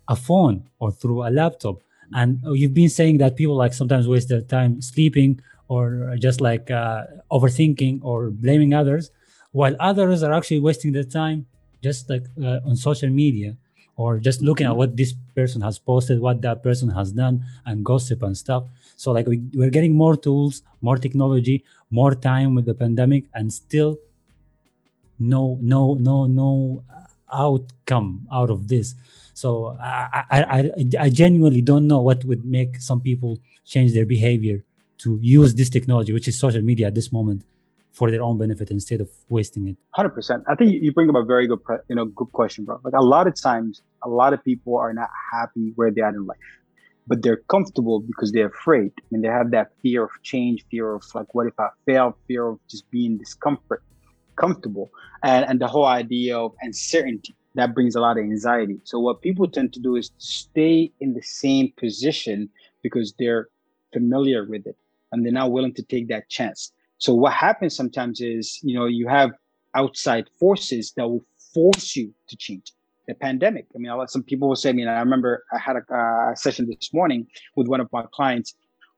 a phone or through a laptop. And you've been saying that people like sometimes waste their time sleeping or just like uh, overthinking or blaming others while others are actually wasting their time just like uh, on social media or just looking at what this person has posted what that person has done and gossip and stuff. So like we, we're getting more tools, more technology, more time with the pandemic, and still no no no no outcome out of this. So I, I, I, genuinely don't know what would make some people change their behavior to use this technology, which is social media at this moment, for their own benefit instead of wasting it. Hundred percent. I think you bring up a very good, you know, good question, bro. Like a lot of times, a lot of people are not happy where they are in life but they're comfortable because they're afraid. and they have that fear of change, fear of like, what if I fail, fear of just being discomfort, comfortable, and and the whole idea of uncertainty that brings a lot of anxiety. So what people tend to do is stay in the same position because they're familiar with it and they're not willing to take that chance. So what happens sometimes is, you know, you have outside forces that will force you to change the pandemic. I mean, I some people will say, I mean, I remember I had a uh, session this morning with one of my clients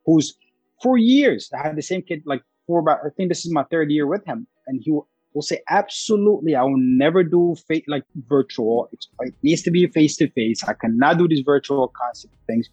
who's for years, I had the same kid like for about, I think this is my third year with him. And he will, will say, absolutely, I will never do fa- like virtual. It's, it needs to be face to face. I cannot do these virtual concept things.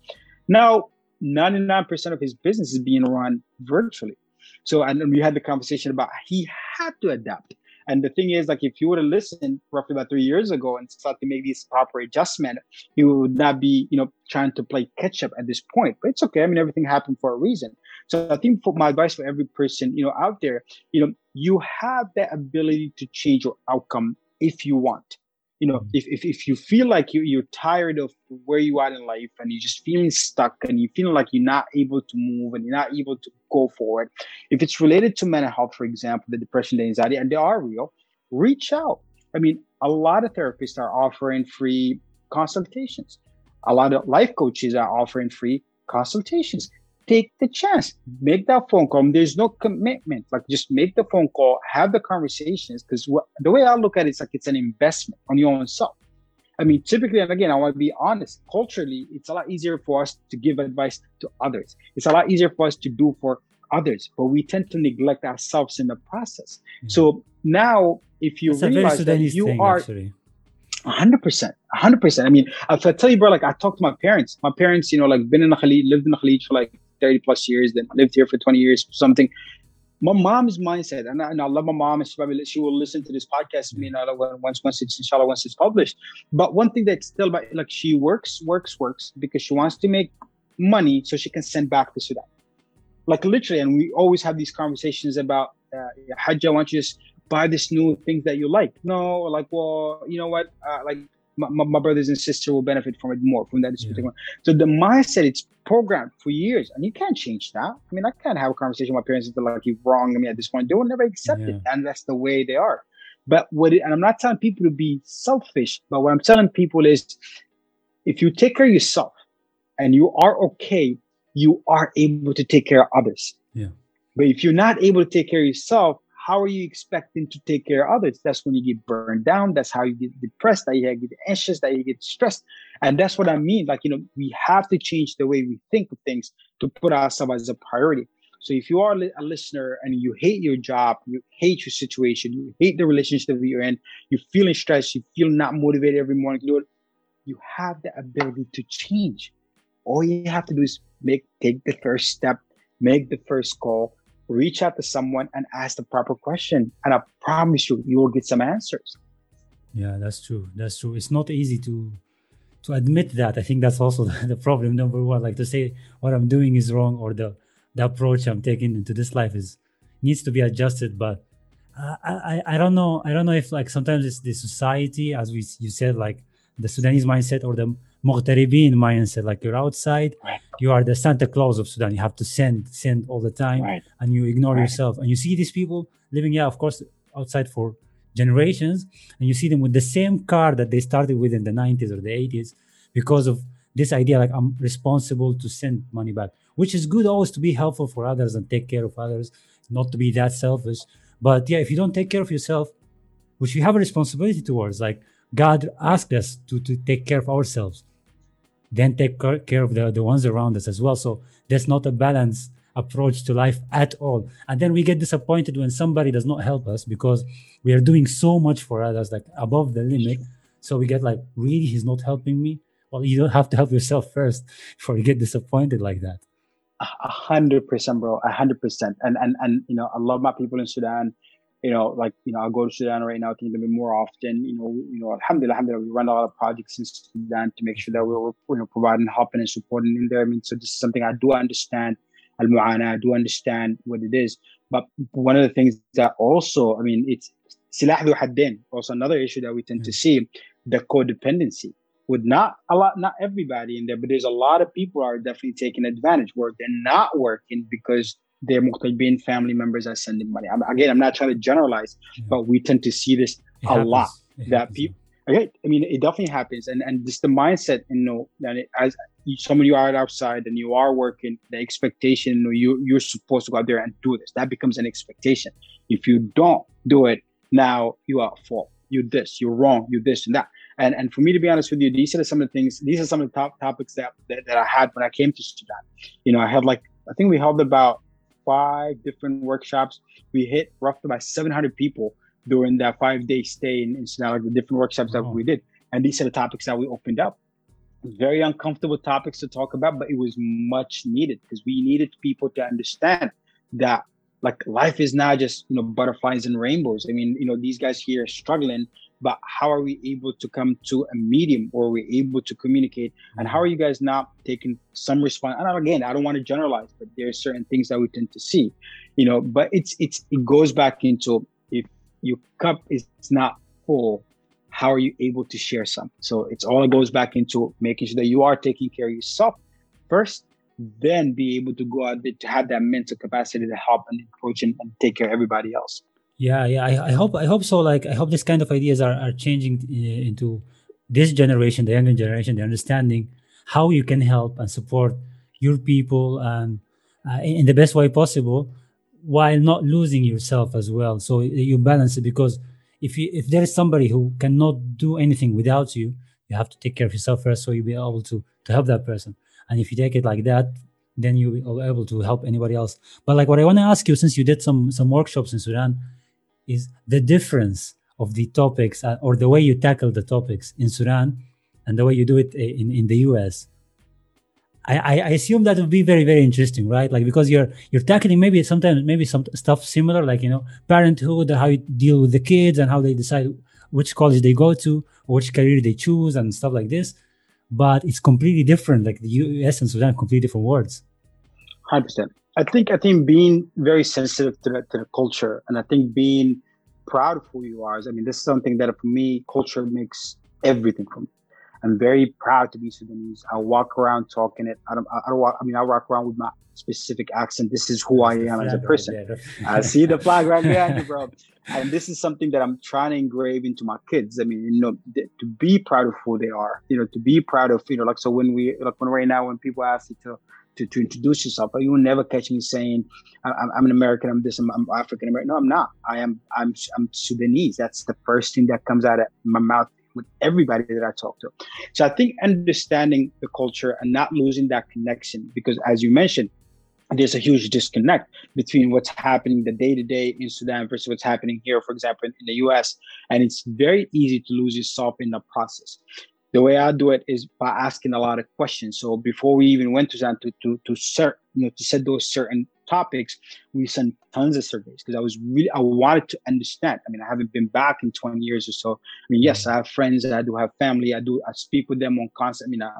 Now, 99% of his business is being run virtually. So, and we had the conversation about he had to adapt. And the thing is, like, if you would have listened roughly about three years ago and started to make these proper adjustment, you would not be, you know, trying to play catch up at this point. But it's okay. I mean, everything happened for a reason. So I think for my advice for every person, you know, out there, you know, you have the ability to change your outcome if you want you know, mm-hmm. if, if, if you feel like you, you're tired of where you are in life and you're just feeling stuck and you feeling like you're not able to move and you're not able to go forward, if it's related to mental health, for example, the depression, the anxiety, and they are real, reach out. I mean, a lot of therapists are offering free consultations. A lot of life coaches are offering free consultations take the chance, make that phone call. There's no commitment. Like just make the phone call, have the conversations. Because the way I look at it, it's like it's an investment on your own self. I mean, typically, and again, I want to be honest. Culturally, it's a lot easier for us to give advice to others. It's a lot easier for us to do for others, but we tend to neglect ourselves in the process. Mm-hmm. So now, if you realize that you thing, are. Actually. 100%. 100%. I mean, if I tell you, bro, like I talked to my parents. My parents, you know, like been in the Khaleej, lived in the Khaleej for like 30 plus years, then lived here for 20 years, something. My mom's mindset, and I, and I love my mom, and she probably she will listen to this podcast. You know, once once it's inshallah once it's published. But one thing that's still about like she works, works, works because she wants to make money so she can send back to Sudan. Like literally, and we always have these conversations about uh, Hajj. I want you to buy this new things that you like. No, like well, you know what? Uh, like my, my, brothers and sisters will benefit from it more from that yeah. So the mindset it's programmed for years, and you can't change that. I mean, I can't have a conversation with my parents and feel like you're wrong. I mean, at this point, they will never accept yeah. it, and that's the way they are. But what it, and I'm not telling people to be selfish, but what I'm telling people is if you take care of yourself and you are okay, you are able to take care of others. Yeah. But if you're not able to take care of yourself, how are you expecting to take care of others? That's when you get burned down. That's how you get depressed, that you get anxious, that you get stressed. And that's what I mean. Like, you know, we have to change the way we think of things to put ourselves as a priority. So if you are a listener and you hate your job, you hate your situation, you hate the relationship you're in, you're feeling stressed, you feel not motivated every morning do it, you have the ability to change. All you have to do is make take the first step, make the first call, reach out to someone and ask the proper question. And I promise you, you will get some answers. Yeah, that's true. That's true. It's not easy to to admit that. I think that's also (laughs) the problem number one. Like to say what I'm doing is wrong or the the approach I'm taking into this life is needs to be adjusted. But I, I, I don't know. I don't know if like sometimes it's the society, as we you said, like the Sudanese mindset or the Mughtaribin mindset. Like you're outside, right. you are the Santa Claus of Sudan. You have to send, send all the time, right. and you ignore right. yourself. And you see these people living, yeah, of course, outside for generations, and you see them with the same car that they started with in the 90s or the 80s because of this idea like I'm responsible to send money back which is good always to be helpful for others and take care of others, not to be that selfish. But yeah, if you don't take care of yourself, which you have a responsibility towards, like God asked us to, to take care of ourselves, then take care of the, the ones around us as well. So that's not a balanced approach to life at all. And then we get disappointed when somebody does not help us because we are doing so much for others, like above the limit. So we get like, really, he's not helping me. Well, you don't have to help yourself first (laughs) before you get disappointed like that. A hundred percent, bro. A hundred percent. And and and you know, I love my people in Sudan. You know, like you know, I go to Sudan right now, a bit more often. You know, you know, alhamdulillah, alhamdulillah, we run a lot of projects in Sudan to make sure that we're you know providing helping and supporting in there. I mean, so this is something I do understand. Al Mu'ana, I do understand what it is. But one of the things that also, I mean, it's silah haddin, also another issue that we tend to hmm. see, the codependency with not a lot, not everybody in there, but there's a lot of people are definitely taking advantage where they're not working because their Mughtaribin family members are sending money. I'm, again, I'm not trying to generalize, yeah. but we tend to see this it a happens. lot. It that happens, people, okay, I mean, it definitely happens, and and just the mindset, you know, that it, as of you are outside and you are working, the expectation, you know, you you're supposed to go out there and do this. That becomes an expectation. If you don't do it, now you are at fault. You this, you're wrong. You this and that. And and for me to be honest with you, these are some of the things. These are some of the top topics that, that that I had when I came to Sudan. You know, I had like I think we held about five different workshops. We hit roughly about 700 people during that five day stay in, in Sudan, the different workshops that we did. And these are the topics that we opened up. Very uncomfortable topics to talk about, but it was much needed because we needed people to understand that like life is not just you know butterflies and rainbows. I mean, you know, these guys here are struggling, but how are we able to come to a medium or we're able to communicate? And how are you guys not taking some response? And again, I don't want to generalize, but there are certain things that we tend to see, you know. But it's it's it goes back into if your cup is not full, how are you able to share some? So it's all it goes back into making sure that you are taking care of yourself first, then be able to go out there to have that mental capacity to help and approach and, and take care of everybody else. Yeah, yeah. I, I hope I hope so. Like I hope this kind of ideas are, are changing uh, into this generation, the younger generation, the understanding how you can help and support your people and uh, in the best way possible, while not losing yourself as well. So you balance it because if you if there is somebody who cannot do anything without you, you have to take care of yourself first, so you'll be able to to help that person. And if you take it like that, then you'll be able to help anybody else. But like what I want to ask you, since you did some some workshops in Sudan, is the difference of the topics uh, or the way you tackle the topics in Sudan and the way you do it uh, in, in the US. I, I assume that would be very very interesting, right? Like because you're you're tackling maybe sometimes maybe some stuff similar, like you know parenthood, how you deal with the kids and how they decide which college they go to, which career they choose, and stuff like this. But it's completely different. Like the US and Sudan, completely different words. Hundred percent. I think I think being very sensitive to the to the culture, and I think being proud of who you are. is- I mean, this is something that for me, culture makes everything for me. I'm very proud to be Sudanese. I walk around talking it. I don't. I don't walk. I mean, I walk around with my specific accent. This is who I am as a person. I see the flag right behind you, (laughs) bro. And this is something that I'm trying to engrave into my kids. I mean, you know, to be proud of who they are. You know, to be proud of you know, like so when we like when right now when people ask you to to, to introduce yourself. But you will never catch me saying, I'm, I'm an American, I'm this, I'm, I'm African American. No, I'm not. I am, I'm, I'm Sudanese. That's the first thing that comes out of my mouth with everybody that I talk to. So I think understanding the culture and not losing that connection, because as you mentioned, there's a huge disconnect between what's happening the day to day in Sudan versus what's happening here, for example, in the US. And it's very easy to lose yourself in the process the way I do it is by asking a lot of questions. So before we even went to Zan to to to cert, you know to set those certain topics, we sent tons of surveys because I was really I wanted to understand. I mean, I haven't been back in 20 years or so. I mean, yes, mm-hmm. I have friends, I do have family, I do I speak with them on constant. I mean, I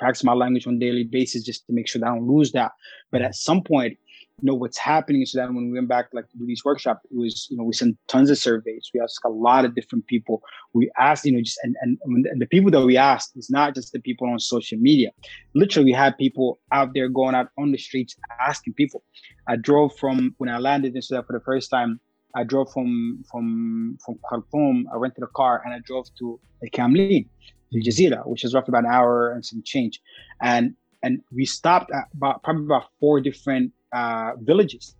practice my language on daily basis just to make sure that I don't lose that. But mm-hmm. at some point, know what's happening so Sudan. When we went back like to do these workshops, it was you know we sent tons of surveys. We asked a lot of different people. We asked you know just and and, and the people that we asked is not just the people on social media. Literally, we had people out there going out on the streets asking people. I drove from when I landed in Sudan for the first time. I drove from from from Khartoum. I rented a car and I drove to Kamlin, the Jazeera, which is roughly about an hour and some change. And and we stopped at about probably about four different uh, villages.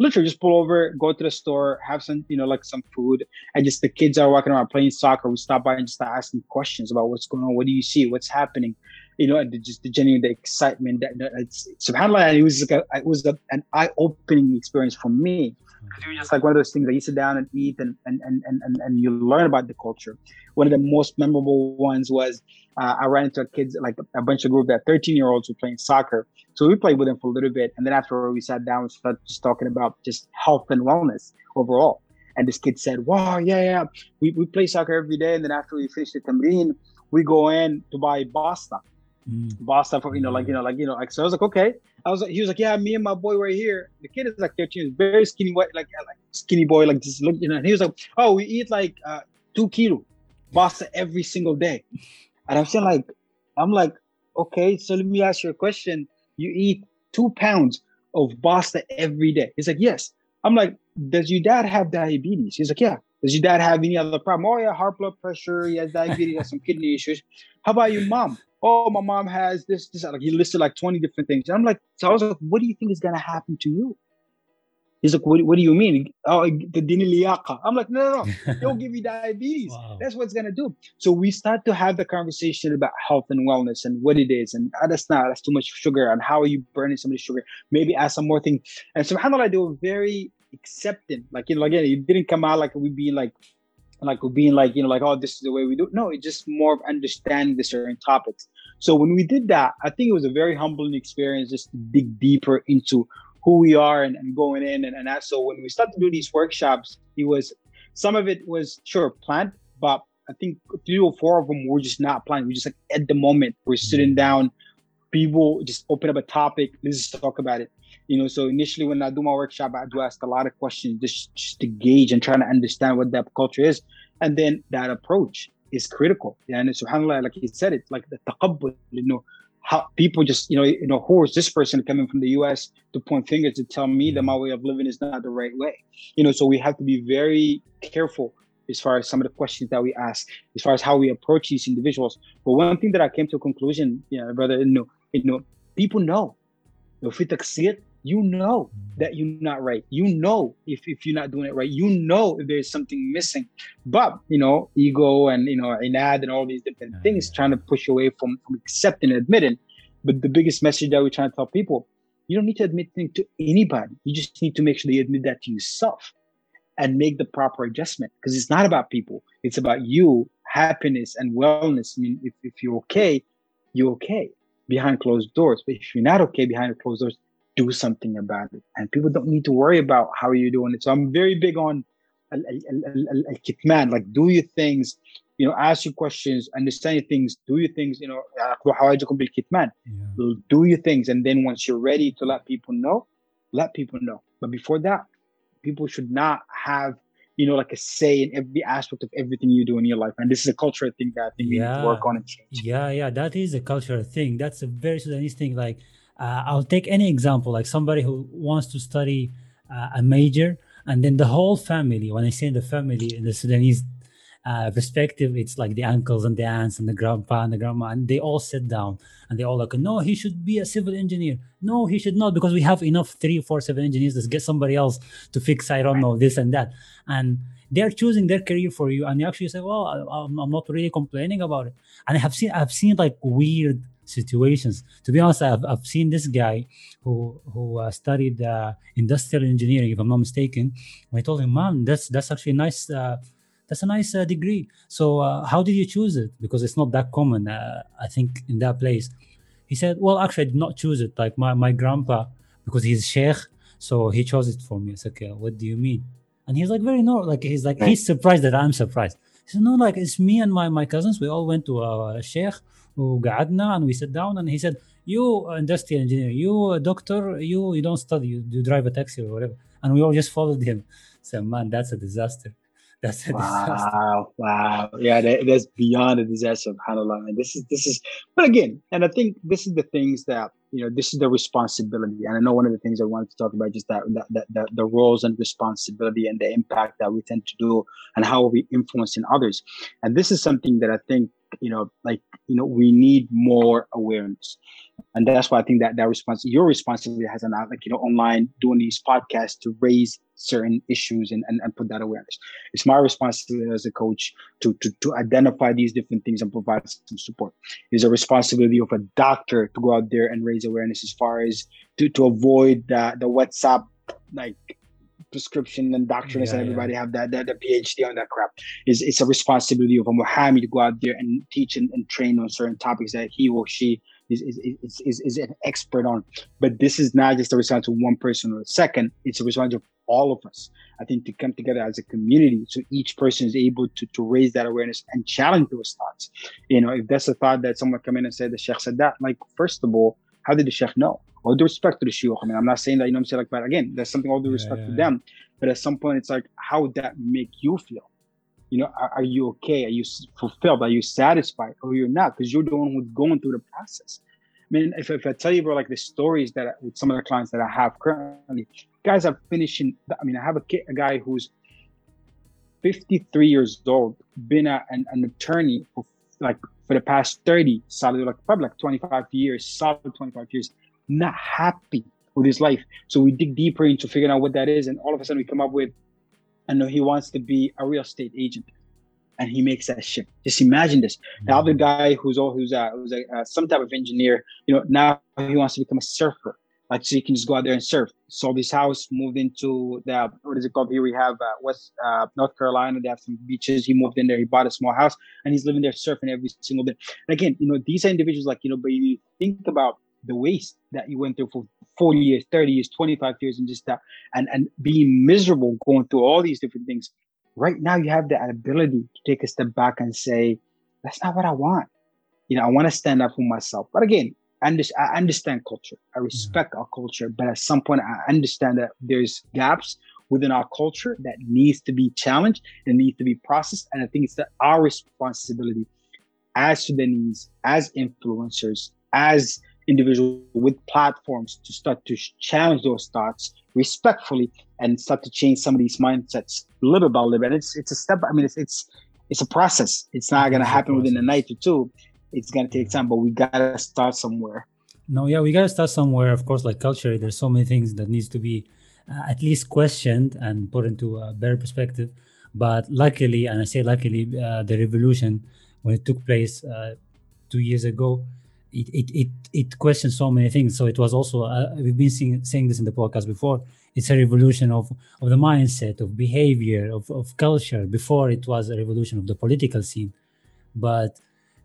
Literally, just pull over, go to the store, have some, you know, like some food, and just the kids are walking around playing soccer. We stop by and just start asking questions about what's going on, what do you see, what's happening, you know, and the, just the genuine the excitement. That, that it's, subhanallah, it was like a, it was a, an eye-opening experience for me because you're just like one of those things that you sit down and eat and and, and, and, and you learn about the culture. One of the most memorable ones was uh, I ran into a kids like a bunch of group that 13 year olds were playing soccer. So we played with them for a little bit, and then after we sat down, we started just talking about just health and wellness overall. And this kid said, "Wow, yeah, yeah, we, we play soccer every day, and then after we finish the tamreen, we go in to buy pasta, mm. pasta for you know, like you know, like you know, like so." I was like, "Okay." I was like, he was like, "Yeah, me and my boy right here." The kid is like 13, very skinny, white, like like skinny boy, like just look, you know. And he was like, "Oh, we eat like uh, two kilo pasta every single day." And I'm saying like, I'm like, okay, so let me ask you a question. You eat two pounds of pasta every day. He's like, yes. I'm like, does your dad have diabetes? He's like, yeah. Does your dad have any other problem? Oh yeah, high blood pressure. He has diabetes. has some kidney issues. How about your mom? Oh, my mom has this, this. Like he listed like 20 different things. And I'm like, so I was like, what do you think is gonna happen to you? He's like, what, what do you mean? Oh, the dini liyaqa. I'm like, no, no, no. (laughs) Don't give me diabetes. Wow. That's what it's going to do. So we start to have the conversation about health and wellness and what it is. And oh, that's not, that's too much sugar. And how are you burning so much sugar? Maybe add some more things. And subhanAllah, they were very accepting. Like, you know, again, it didn't come out like we being like, like being like, you know, like, oh, this is the way we do it. No, it's just more of understanding the certain topics. So when we did that, I think it was a very humbling experience just to dig deeper into who we are and, and going in and, and that. So when we started to do these workshops, it was some of it was sure planned, but I think three or four of them were just not planned. We just like at the moment we're sitting mm-hmm. down, people just open up a topic, let's just talk about it. You know, so initially when I do my workshop, I do ask a lot of questions just, just to gauge and trying to understand what that culture is. And then that approach is critical. Yeah, and subhanAllah, like he said, it like the taqabbul, you know, how people just you know you know who is this person coming from the U.S. to point fingers to tell me that my way of living is not the right way. You know, so we have to be very careful as far as some of the questions that we ask, as far as how we approach these individuals. But one thing that I came to a conclusion, yeah, brother, you know, you know, people know. If it you know that you're not right. You know if, if you're not doing it right. You know if there's something missing. But you know, ego and you know, inad and all these different things trying to push away from, from accepting and admitting. But the biggest message that we're trying to tell people, you don't need to admit things to anybody. You just need to make sure you admit that to yourself and make the proper adjustment. Because it's not about people. It's about you, happiness and wellness. I mean, if, if you're okay, you're okay behind closed doors. But if you're not okay behind closed doors, do something about it. And people don't need to worry about how you're doing it. So I'm very big on kitman, like do your things, you know, ask your questions, understand your things, do your things, you know, How I do complete kitman. Yeah. Do your things. And then once you're ready to let people know, let people know. But before that, people should not have you know, like a say in every aspect of everything you do in your life. And this is a cultural thing that I think we need to work on and change. Yeah, yeah, that is a cultural thing. That's a very Sudanese thing. Like, uh, I'll take any example, like somebody who wants to study uh, a major, and then the whole family. When I say the family in the Sudanese uh, perspective, it's like the uncles and the aunts and the grandpa and the grandma, and they all sit down and they all like, no, he should be a civil engineer. No, he should not because we have enough three, four, seven engineers. Let's get somebody else to fix. I don't know this and that, and they're choosing their career for you, and you actually say, well, I, I'm not really complaining about it. And I have seen, I've seen like weird situations. To be honest, I've, I've seen this guy who who uh, studied uh, industrial engineering, if I'm not mistaken. And I told him, "Man, that's that's actually a nice uh, that's a nice uh, degree. So uh, how did you choose it? Because it's not that common, uh, I think, in that place. He said, well, actually, I did not choose it. Like my, my grandpa, because he's sheikh, so he chose it for me. I said, okay, what do you mean? And he's like very normal. like he's like he's surprised that I'm surprised. He said, no, like it's me and my, my cousins. We all went to a sheikh who قعدنا and we sat down and he said, you industrial engineer, you doctor, you you don't study, you, you drive a taxi or whatever. And we all just followed him. (laughs) So man, that's a disaster. (laughs) That's a wow, disaster. wow, yeah, that, that's beyond a disaster, subhanallah. And this is this is, but again, and I think this is the things that you know, this is the responsibility. And I know one of the things I wanted to talk about just that that, that, that the roles and responsibility and the impact that we tend to do and how we influence in others. And this is something that I think you know, like you know, we need more awareness and that's why I think that that response, your responsibility has an like you know online doing these podcasts to raise certain issues and, and, and put that awareness. It's my responsibility as a coach to, to to identify these different things and provide some support. It's a responsibility of a doctor to go out there and raise awareness as far as to, to avoid the the WhatsApp like prescription and doctrines yeah, and everybody yeah. have that, that the PhD on that crap. Is it's a responsibility of a Muhammad to go out there and teach and, and train on certain topics that he or she is, is, is, is, is an expert on. But this is not just a response of one person or a second, it's a response of all of us. I think to come together as a community so each person is able to, to raise that awareness and challenge those thoughts. You know, if that's a thought that someone come in and said the Sheikh said that, like, first of all, how did the Sheikh know? All due respect to the Sheikh. I mean, I'm not saying that, you know I'm saying? Like, but again, there's something all due respect yeah, yeah. to them. But at some point, it's like, how would that make you feel? You know, are, are you okay? Are you fulfilled? Are you satisfied? Or you're not? Because you're the one who's going through the process. I mean, if, if I tell you about like the stories that with some of the clients that I have currently, guys are finishing. I mean, I have a, kid, a guy who's 53 years old, been a, an, an attorney for like for the past 30, solid like probably like 25 years, solid 25 years, not happy with his life. So we dig deeper into figuring out what that is, and all of a sudden we come up with, I know he wants to be a real estate agent and he makes that shift. Just imagine this. The other guy who's all who's uh, who's a, uh, some type of engineer, you know, now he wants to become a surfer. Like so, he can just go out there and surf. Sold his house, moved into the what is it called? Here we have uh, West uh, North Carolina. They have some beaches. He moved in there. He bought a small house, and he's living there surfing every single day. And again, you know, these are individuals like you know, but you think about the waste that you went through for 40 years, 30 years, 25 years, and just that, and and being miserable going through all these different things right now you have the ability to take a step back and say, that's not what I want. You know, I want to stand up for myself. But again, I understand culture. I mm-hmm. respect yeah. our culture, but at some point I understand that there's gaps within our culture that needs to be challenged and needs to be processed. And I think it's that our responsibility as Sudanese, as influencers, as individuals with platforms to start to challenge those thoughts respectfully and start to change some of these mindsets little by little. And it's it's a step. I mean, it's it's it's a process. It's not going to happen within a night or two. It's going to take time, but we got to start somewhere. No, yeah, we got to start somewhere. Of course, like culture, there's so many things that needs to be uh, at least questioned and put into a better perspective. But luckily, and I say luckily, uh, the revolution when it took place uh, two years ago, it, it it it questioned so many things. So it was also uh, we've been seeing, saying this in the podcast before. It's a revolution of of the mindset, of behavior, of of culture. Before it was a revolution of the political scene, but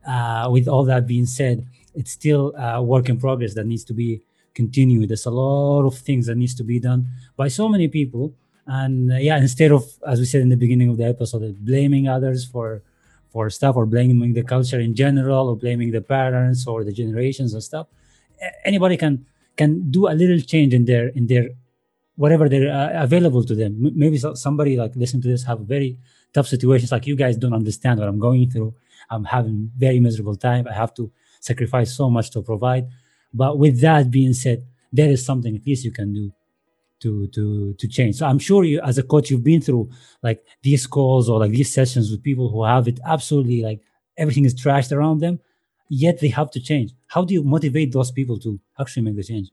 uh, with all that being said, it's still a work in progress that needs to be continued. There's a lot of things that needs to be done by so many people. And uh, yeah, instead of, as we said in the beginning of the episode, blaming others for for stuff or blaming the culture in general or blaming the parents or the generations and stuff anybody can can do a little change in their in their whatever they're uh, available to them. Maybe somebody like listen to this have very tough situations like you guys don't understand what I'm going through. I'm having very miserable time. I have to sacrifice so much to provide. But with that being said, there is something at least you can do to to to change. So I'm sure you as a coach you've been through like these calls or like these sessions with people who have it absolutely like everything is trashed around them, yet they have to change. How do you motivate those people to actually make the change?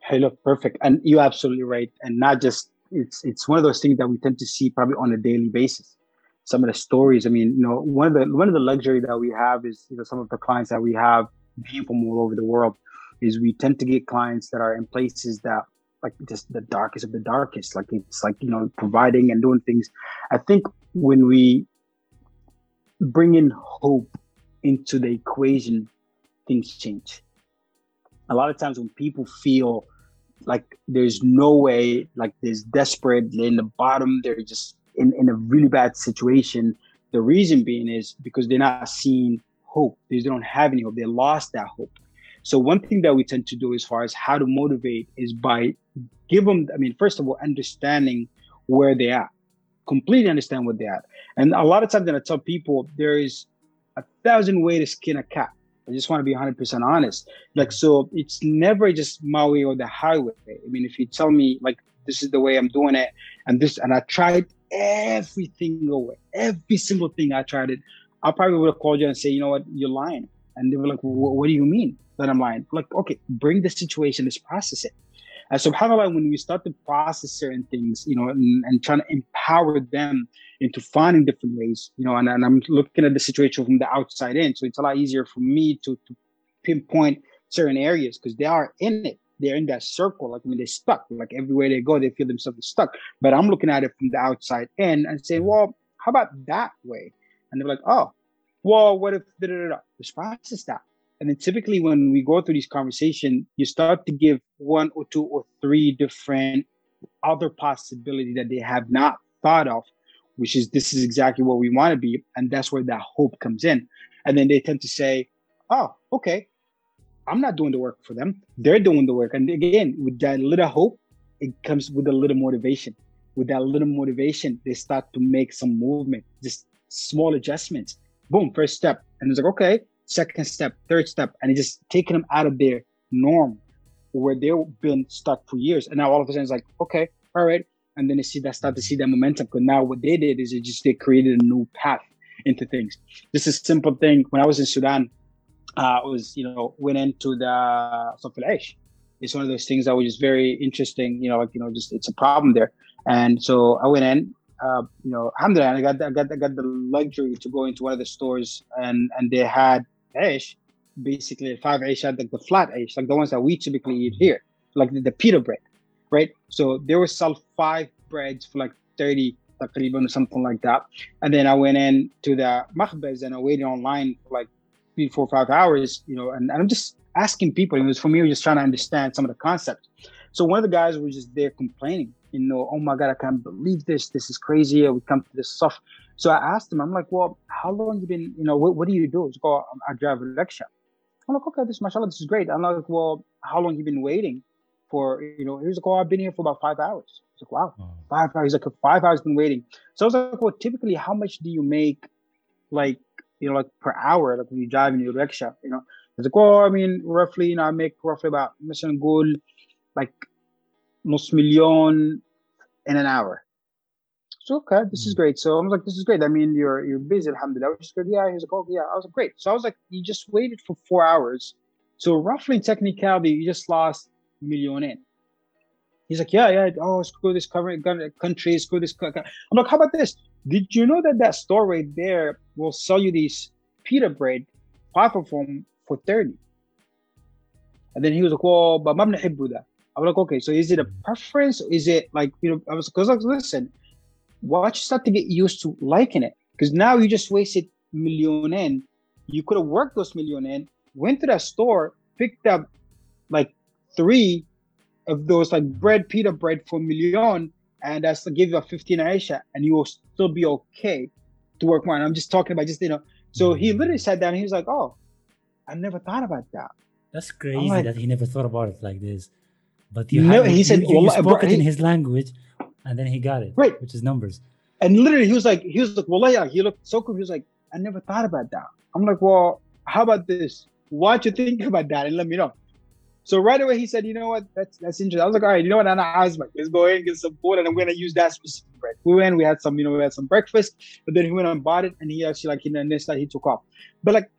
Hey, look, perfect. And you're absolutely right. And not just it's it's one of those things that we tend to see probably on a daily basis. Some of the stories. I mean, you know, one of the one of the luxury that we have is you know some of the clients that we have being from all over the world is we tend to get clients that are in places that like just the darkest of the darkest. Like it's like you know providing and doing things. I think when we bring in hope into the equation, things change. A lot of times when people feel like there's no way, like there's desperate, they're in the bottom, they're just in, in a really bad situation. The reason being is because they're not seeing hope. They don't have any hope. They lost that hope. So one thing that we tend to do as far as how to motivate is by give them, I mean, first of all, understanding where they are, completely understand what they're. And a lot of times I tell people there is a thousand ways to skin a cat. I just want to be 100% honest. Like, so it's never just my way or the highway. I mean, if you tell me, like, this is the way I'm doing it, and this, and I tried everything away, every single thing I tried it, I probably would have called you and say, you know what, you're lying. And they were like, what do you mean that I'm lying? Like, okay, bring the situation, let's process it. And so, subhanAllah, when we start to process certain things, you know, and, and trying to empower them into finding different ways, you know, and, and I'm looking at the situation from the outside in. So it's a lot easier for me to, to pinpoint certain areas because they are in it. They're in that circle. Like, I mean, they're stuck. Like, everywhere they go, they feel themselves stuck. But I'm looking at it from the outside in and saying, mm-hmm. well, how about that way? And they're like, oh, well, what if da da da? Let's process that. And then typically when we go through these conversation, you start to give one or two or three different other possibility that they have not thought of, which is this is exactly what we want to be. And that's where that hope comes in. And then they tend to say, oh, okay, I'm not doing the work for them. They're doing the work. And again, with that little hope, it comes with a little motivation. With that little motivation, they start to make some movement, just small adjustments. Boom, first step. And it's like, okay, second step, third step, and it's just taking them out of their norm where they've been stuck for years. And now all of a sudden it's like, okay, all right. And then they see that start to see that momentum. Because now what they did is they just they created a new path into things. Just a simple thing. When I was in Sudan, uh, I was, you know, went into the Saf It's one of those things that was just very interesting, you know, like, you know, just it's a problem there. And so I went in, uh, you know, alhamdulillah, I got, I got, I got the luxury to go into one of the stores and, and they had Aish, basically five Aish had like the flat Aish, like the ones that we typically eat here, like the, the pita bread, right? So they would sell five breads for like 30 taqriban or something like that. And then I went in to the makhbaz and I waited online for like three, four, five hours, you know, and, and I'm just asking people. It was for me, just trying to understand some of the concepts. So one of the guys was just there complaining, you know, oh my God, I can't believe this. This is crazy. We come to this stuff. So I asked him, I'm like, well, how long you been, you know, what, what do you do? He's like, oh, I drive a rickshaw. I'm like, okay, this, mashallah, this is great. I'm like, well, how long you been waiting for, you know, he was like, oh, I've been here for about five hours. He's like, wow, oh. five hours. He's like, five hours been waiting. So I was like, well, typically, how much do you make, like, you know, like per hour, like when you drive in your rickshaw, you know? He's like, well, I mean, roughly, you know, I make roughly about, مثلا نقول, like, نص million in an hour. So okay, this is mm. great. So I was like, this is great. I mean, you're you're busy, alhamdulillah. I was good. Yeah, he's like, oh yeah. I was like, great. So I was like, you just waited for four hours. So roughly technicality, you just lost a million in. He's like, yeah, yeah. Oh, screw this country, screw this. I'm like, how about this? Did you know that that store right there will sell you these pita bread, five of them for 30? And then he was like, well, but I'm like, okay, so is it a preference? Is it like, you know, I was, because like, listen, watch start to get used to liking it. Because now you just wasted million in. You could have worked those million in went to that store picked up like three of those like bread pita bread for million and that's to give you a 15 aisha and you will still be okay to work more. And i'm just talking about just you know so he mm. literally sat down and he was like oh i never thought about that. That's crazy like, that he never thought about it like this. But you, No, had, he said, you, you, "Wallah, spoke bro, it in he- his language, and then he got it, Right. Which is numbers. And literally, he was like, he was like, well, yeah, he looked so cool. He was like, I never thought about that. I'm like, well, how about this? Why'd you think (laughs) about that? And let me know. So right away, he said, you know what? That's that's interesting. I was like, all right, you know what? And I was like, let's go ahead and get some food, and I'm gonna use that specific bread. We went, we had some, you know, we had some breakfast, but then he went and bought it, and he actually like, you know, next night he took off. But like,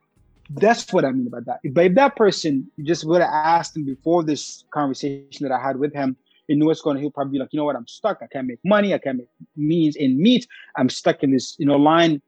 that's what I mean about that. But if that person just would have asked him before this conversation that I had with him, he knew what's going on, he'll probably be like, you know what, I'm stuck. I can't make money. I can't make means in meat. I'm stuck in this, you know, line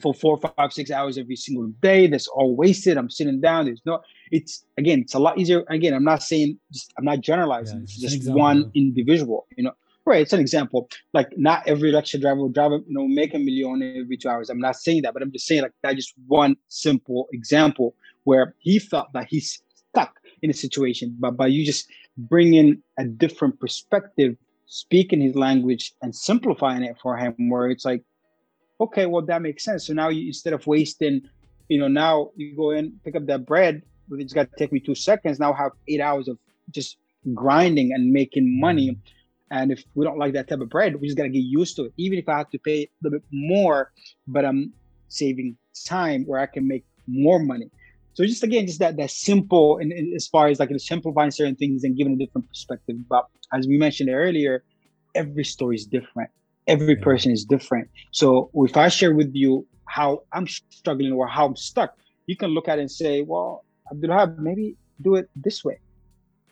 for four, five, six hours every single day. That's all wasted. I'm sitting down. There's no. It's again, it's a lot easier. Again, I'm not saying, just, I'm not generalizing. Yeah, it's just one individual. You know, right? It's an example. Like not every lecture driver will drive, you know, make a million every two hours. I'm not saying that, but I'm just saying like that. Just one simple example where he felt that he's stuck in a situation, but by you just bringing a different perspective, speaking his language and simplifying it for him, where it's like, okay, well that makes sense. So now you instead of wasting, you know, now you go in pick up that bread, but it's got to take me two seconds. Now I have eight hours of just grinding and making money. Mm-hmm. And if we don't like that type of bread, we just gotta get used to it. Even if I have to pay a little bit more, but I'm saving time where I can make more money. So just again, just that that simple and, and as far as like simplifying certain things and giving a different perspective. But as we mentioned earlier, every story is different. Every Yeah. person is different. So if I share with you how I'm struggling or how I'm stuck, you can look at it and say, "Well, Abdulhab, maybe do it this way,"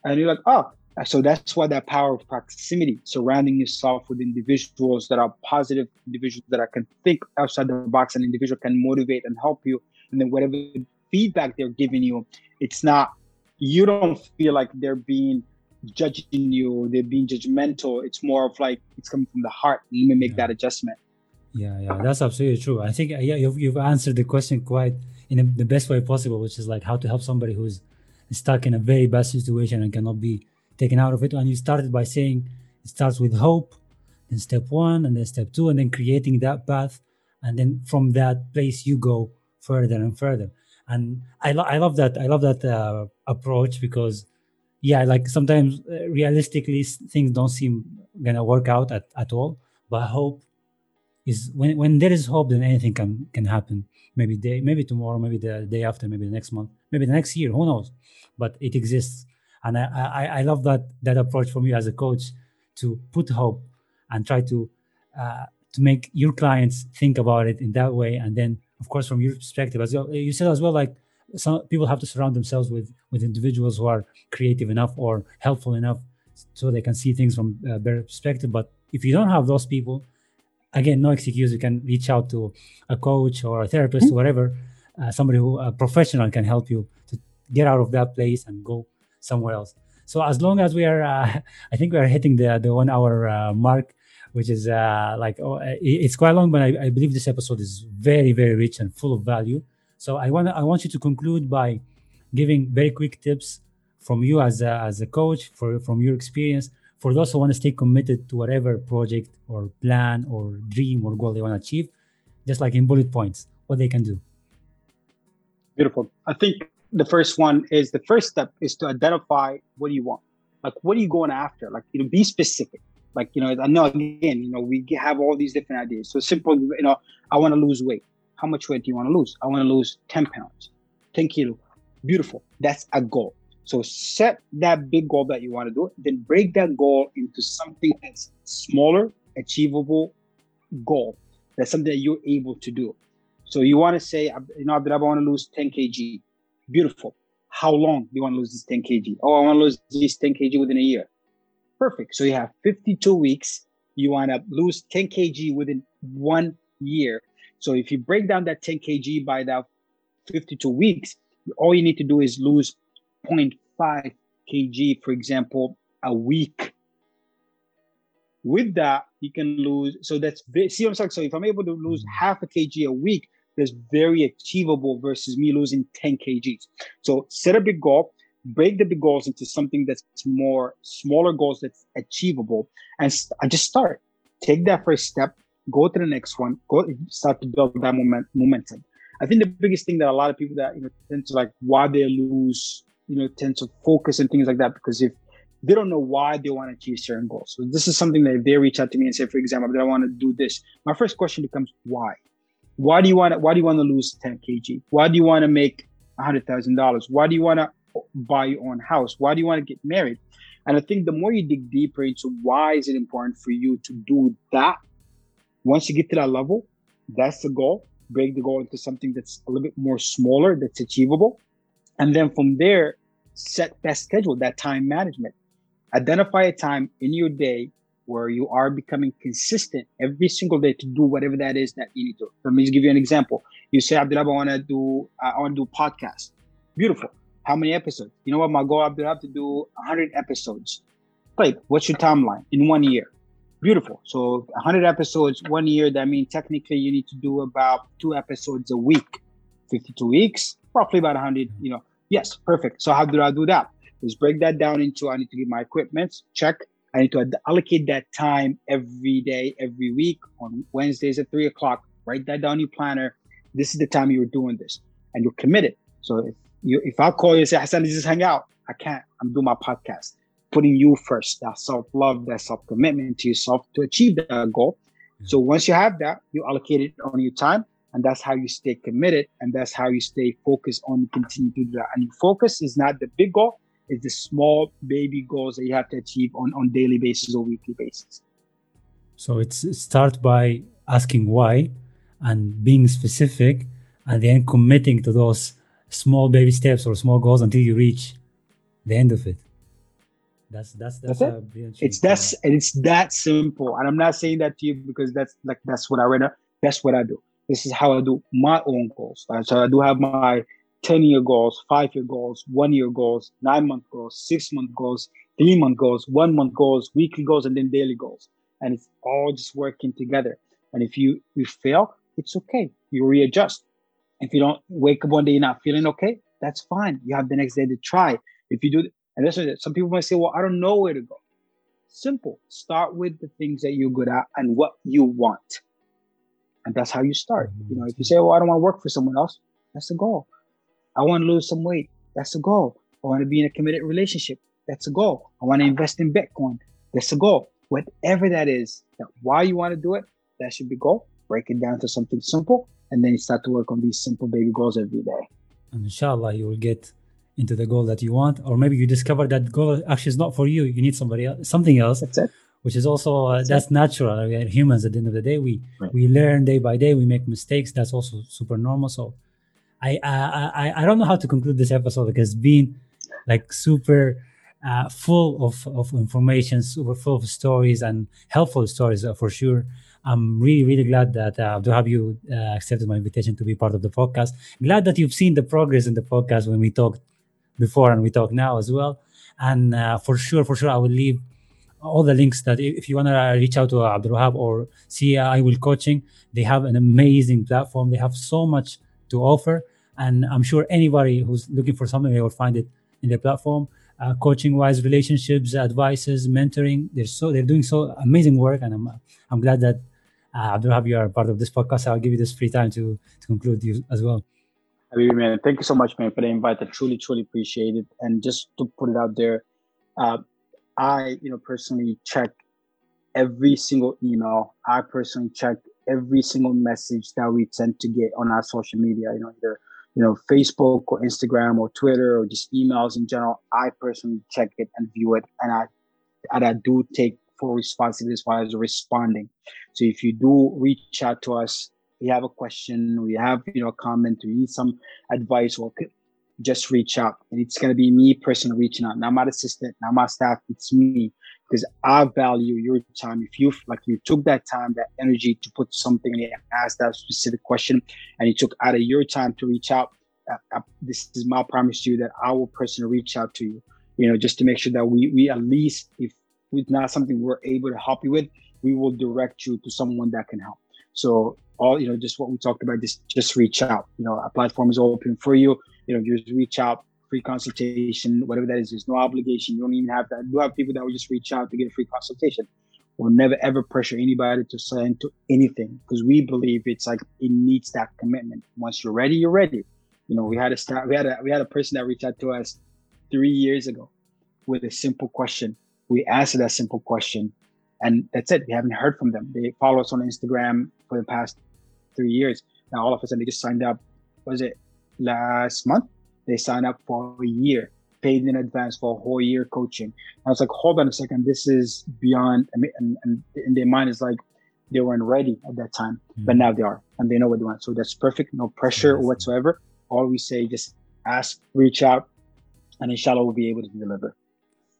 and you're like, "Oh." So that's why that power of proximity, surrounding yourself with individuals that are positive, individuals that I can think outside the box, an individual can motivate and help you, and then whatever feedback they're giving you, it's not you don't feel like they're being judging you, they're being judgmental. It's more of like it's coming from the heart. Let me make Yeah. that adjustment. Yeah, yeah, that's absolutely true. I think yeah, you've, you've answered the question quite in a, the best way possible, which is like how to help somebody who's stuck in a very bad situation and cannot be taken out of it. And you started by saying it starts with hope, then step one, and then step two, and then creating that path, and then from that place you go further and further. And I, lo- I love that. I love that uh, approach because yeah, like sometimes uh, realistically things don't seem gonna work out at, at all. But hope is when when there is hope, then anything can can happen. Maybe day, maybe tomorrow, maybe the day after, maybe the next month, maybe the next year. Who knows? But it exists, and I I, I love that that approach from you as a coach to put hope and try to uh, to make your clients think about it in that way, and then of course from your perspective as well. You said as well like some people have to surround themselves with with individuals who are creative enough or helpful enough so they can see things from a better perspective. But if you don't have those people, again, no excuse. You can reach out to a coach or a therapist, or whatever, uh, somebody who a professional can help you to get out of that place and go somewhere else. So as long as we are, uh, (laughs) I think we are hitting the the one hour uh, mark, which is uh, like oh, it's quite long, but I, I believe this episode is very very rich and full of value. So I want I want you to conclude by giving very quick tips from you as a, as a coach for from your experience for those who want to stay committed to whatever project or plan or dream or goal they want to achieve just like in bullet points what they can do Beautiful. I think the first one is the first step is to identify what do you want. Like, what are you going after? Like, you know, be specific. Like, you know, I know again, you know, we have all these different ideas. So simple, you know, I want to lose weight. How much weight do you want to lose? I want to lose 10 pounds, 10 kilo. Beautiful. That's a goal. So set that big goal that you want to do, then break that goal into something that's smaller, achievable goal. That's something that you're able to do. So you want to say, you know, I want to lose 10 kg. Beautiful. How long do you want to lose this 10 kg? Oh, I want to lose this 10 kg within a year. Perfect. So you have 52 weeks. You want to lose 10 kg within one year. So if you break down that 10 kg by that 52 weeks, all you need to do is lose 0.5 kg, for example, a week. With that, you can lose. So that's see what I'm saying. So if I'm able to lose half a kg a week, that's very achievable versus me losing 10 kgs. So set a big goal, break the big goals into something that's more smaller goals that's achievable, and st- just start. Take that first step, go to the next one, go start to build that moment, momentum. I think the biggest thing that a lot of people that you know tend to like why they lose, you know, tend to focus and things like that because if they don't know why they want to achieve certain goals. So this is something that if they reach out to me and say, for example, that I want to do this, my first question becomes why? Why do you want to, why do you want to lose 10 kg? Why do you want to make $100,000? Why do you want to buy your own house? Why do you want to get married? And I think the more you dig deeper into why is it important for you to do that, once you get to that level, that's the goal. Break the goal into something that's a little bit more smaller, that's achievable. And then from there, set that schedule, that time management. Identify a time in your day where you are becoming consistent every single day to do whatever that is that you need to. Let me just give you an example. You say, Abdullah, I want to do, I want to do podcast. Beautiful. How many episodes? You know what? My goal, to have to do 100 episodes. Like, what's your timeline in one year? Beautiful. So 100 episodes, one year. That means technically you need to do about two episodes a week. 52 weeks, roughly about 100. You know, yes, perfect. So how do I do that? Let's break that down into I need to get my equipment. Check. I need to allocate that time every day, every week on Wednesdays at three o'clock. Write that down in your planner. This is the time you're doing this, and you're committed. So if you, if I call you and say, Hassan, let's just hang out, I can't. I'm doing my podcast. Putting you first, that self love, that self commitment to yourself to achieve that goal. So once you have that, you allocate it on your time, and that's how you stay committed, and that's how you stay focused on continue to do that. And your focus is not the big goal; it's the small baby goals that you have to achieve on on daily basis or weekly basis. So it's start by asking why and being specific and then committing to those small baby steps or small goals until you reach the end of it. That's that's that's, that's it. It's that's and it's that simple. And I'm not saying that to you because that's like that's what I read. Uh, that's what I do. This is how I do my own goals. Uh, so I do have my 10 year goals, five year goals, one year goals, nine month goals, six month goals, three month goals, one month goals, weekly goals, and then daily goals. And it's all just working together. And if you, you fail, it's okay. You readjust. If you don't wake up one day, you're not feeling okay, that's fine. You have the next day to try. If you do, and that's what some people might say, well, I don't know where to go. Simple. Start with the things that you're good at and what you want. And that's how you start. You know, if you say, well, I don't want to work for someone else, that's the goal. I want to lose some weight. That's a goal. I want to be in a committed relationship. That's a goal. I want to invest in Bitcoin. That's a goal. Whatever that is, that why you want to do it, that should be goal. Break it down to something simple, and then you start to work on these simple baby goals every day. And inshallah, you will get into the goal that you want, or maybe you discover that goal actually is not for you. You need somebody else, something else. That's it. Which is also uh, that's, that's natural. We are humans. At the end of the day, we right. we learn day by day. We make mistakes. That's also super normal. So I, I I don't know how to conclude this episode because it's been like super uh, full of, of information, super full of stories and helpful stories uh, for sure. I'm really, really glad that uh, have you uh, accepted my invitation to be part of the podcast. Glad that you've seen the progress in the podcast when we talked before and we talk now as well. And uh, for sure, for sure, I will leave all the links that if you want to reach out to Abdul or see iWell Coaching, they have an amazing platform. They have so much to offer. And I'm sure anybody who's looking for something, they will find it in their platform. Uh, coaching wise, relationships, advices, mentoring. They're so they're doing so amazing work, and I'm I'm glad that uh, Abdul Wahab you are part of this podcast. I'll give you this free time to to conclude you as well. Habibi, man, thank you so much, man, for the invite. I truly, truly appreciate it. And just to put it out there, uh, I, you know, personally check every single email. I personally check every single message that we tend to get on our social media. You know, either you know, Facebook or Instagram or Twitter or just emails in general, I personally check it and view it, and I and I do take full responsibility as far as responding. So if you do reach out to us, we have a question, we have you know a comment, we need some advice, or just reach out, and it's gonna be me personally reaching out, not my assistant, not my staff. It's me because I value your time. If you like, you took that time, that energy to put something and ask that specific question, and you took out of your time to reach out. Uh, uh, this is my promise to you that I will personally reach out to you. You know, just to make sure that we we at least, if it's not something we're able to help you with, we will direct you to someone that can help. So all you know, just what we talked about, just just reach out. You know, a platform is open for you. You know, just reach out free consultation, whatever that is. There's no obligation. You don't even have that. You have people that will just reach out to get a free consultation. We'll never ever pressure anybody to sign to anything because we believe it's like it needs that commitment. Once you're ready, you're ready. You know, we had a start. We had a we had a person that reached out to us three years ago, with a simple question. We answer that simple question, and that's it. We haven't heard from them. They follow us on Instagram for the past three years. Now all of a sudden they just signed up. Was it last month? They signed up for a year, paid in advance for a whole year coaching. I was like, hold on a second, this is beyond. And, and in their mind, is like they weren't ready at that time, mm-hmm. but now they are, and they know what they want. So that's perfect. No pressure whatsoever. All we say, just ask, reach out, and inshallah we'll be able to deliver.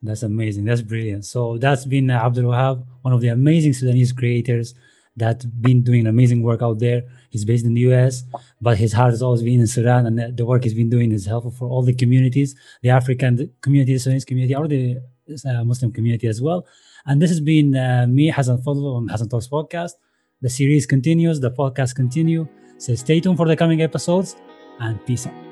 That's amazing. That's brilliant. So that's been uh, Abdul Wahab, one of the amazing Sudanese creators that been doing amazing work out there. He's based in the US, but his heart has always been in Sudan, and the work he's been doing is helpful for all the communities, the African community, the Sudanese community, or the uh, Muslim community as well. And this has been uh, me, Hassan Fadl, on Hassan Talks podcast. The series continues, the podcast continue. So stay tuned for the coming episodes, and peace out.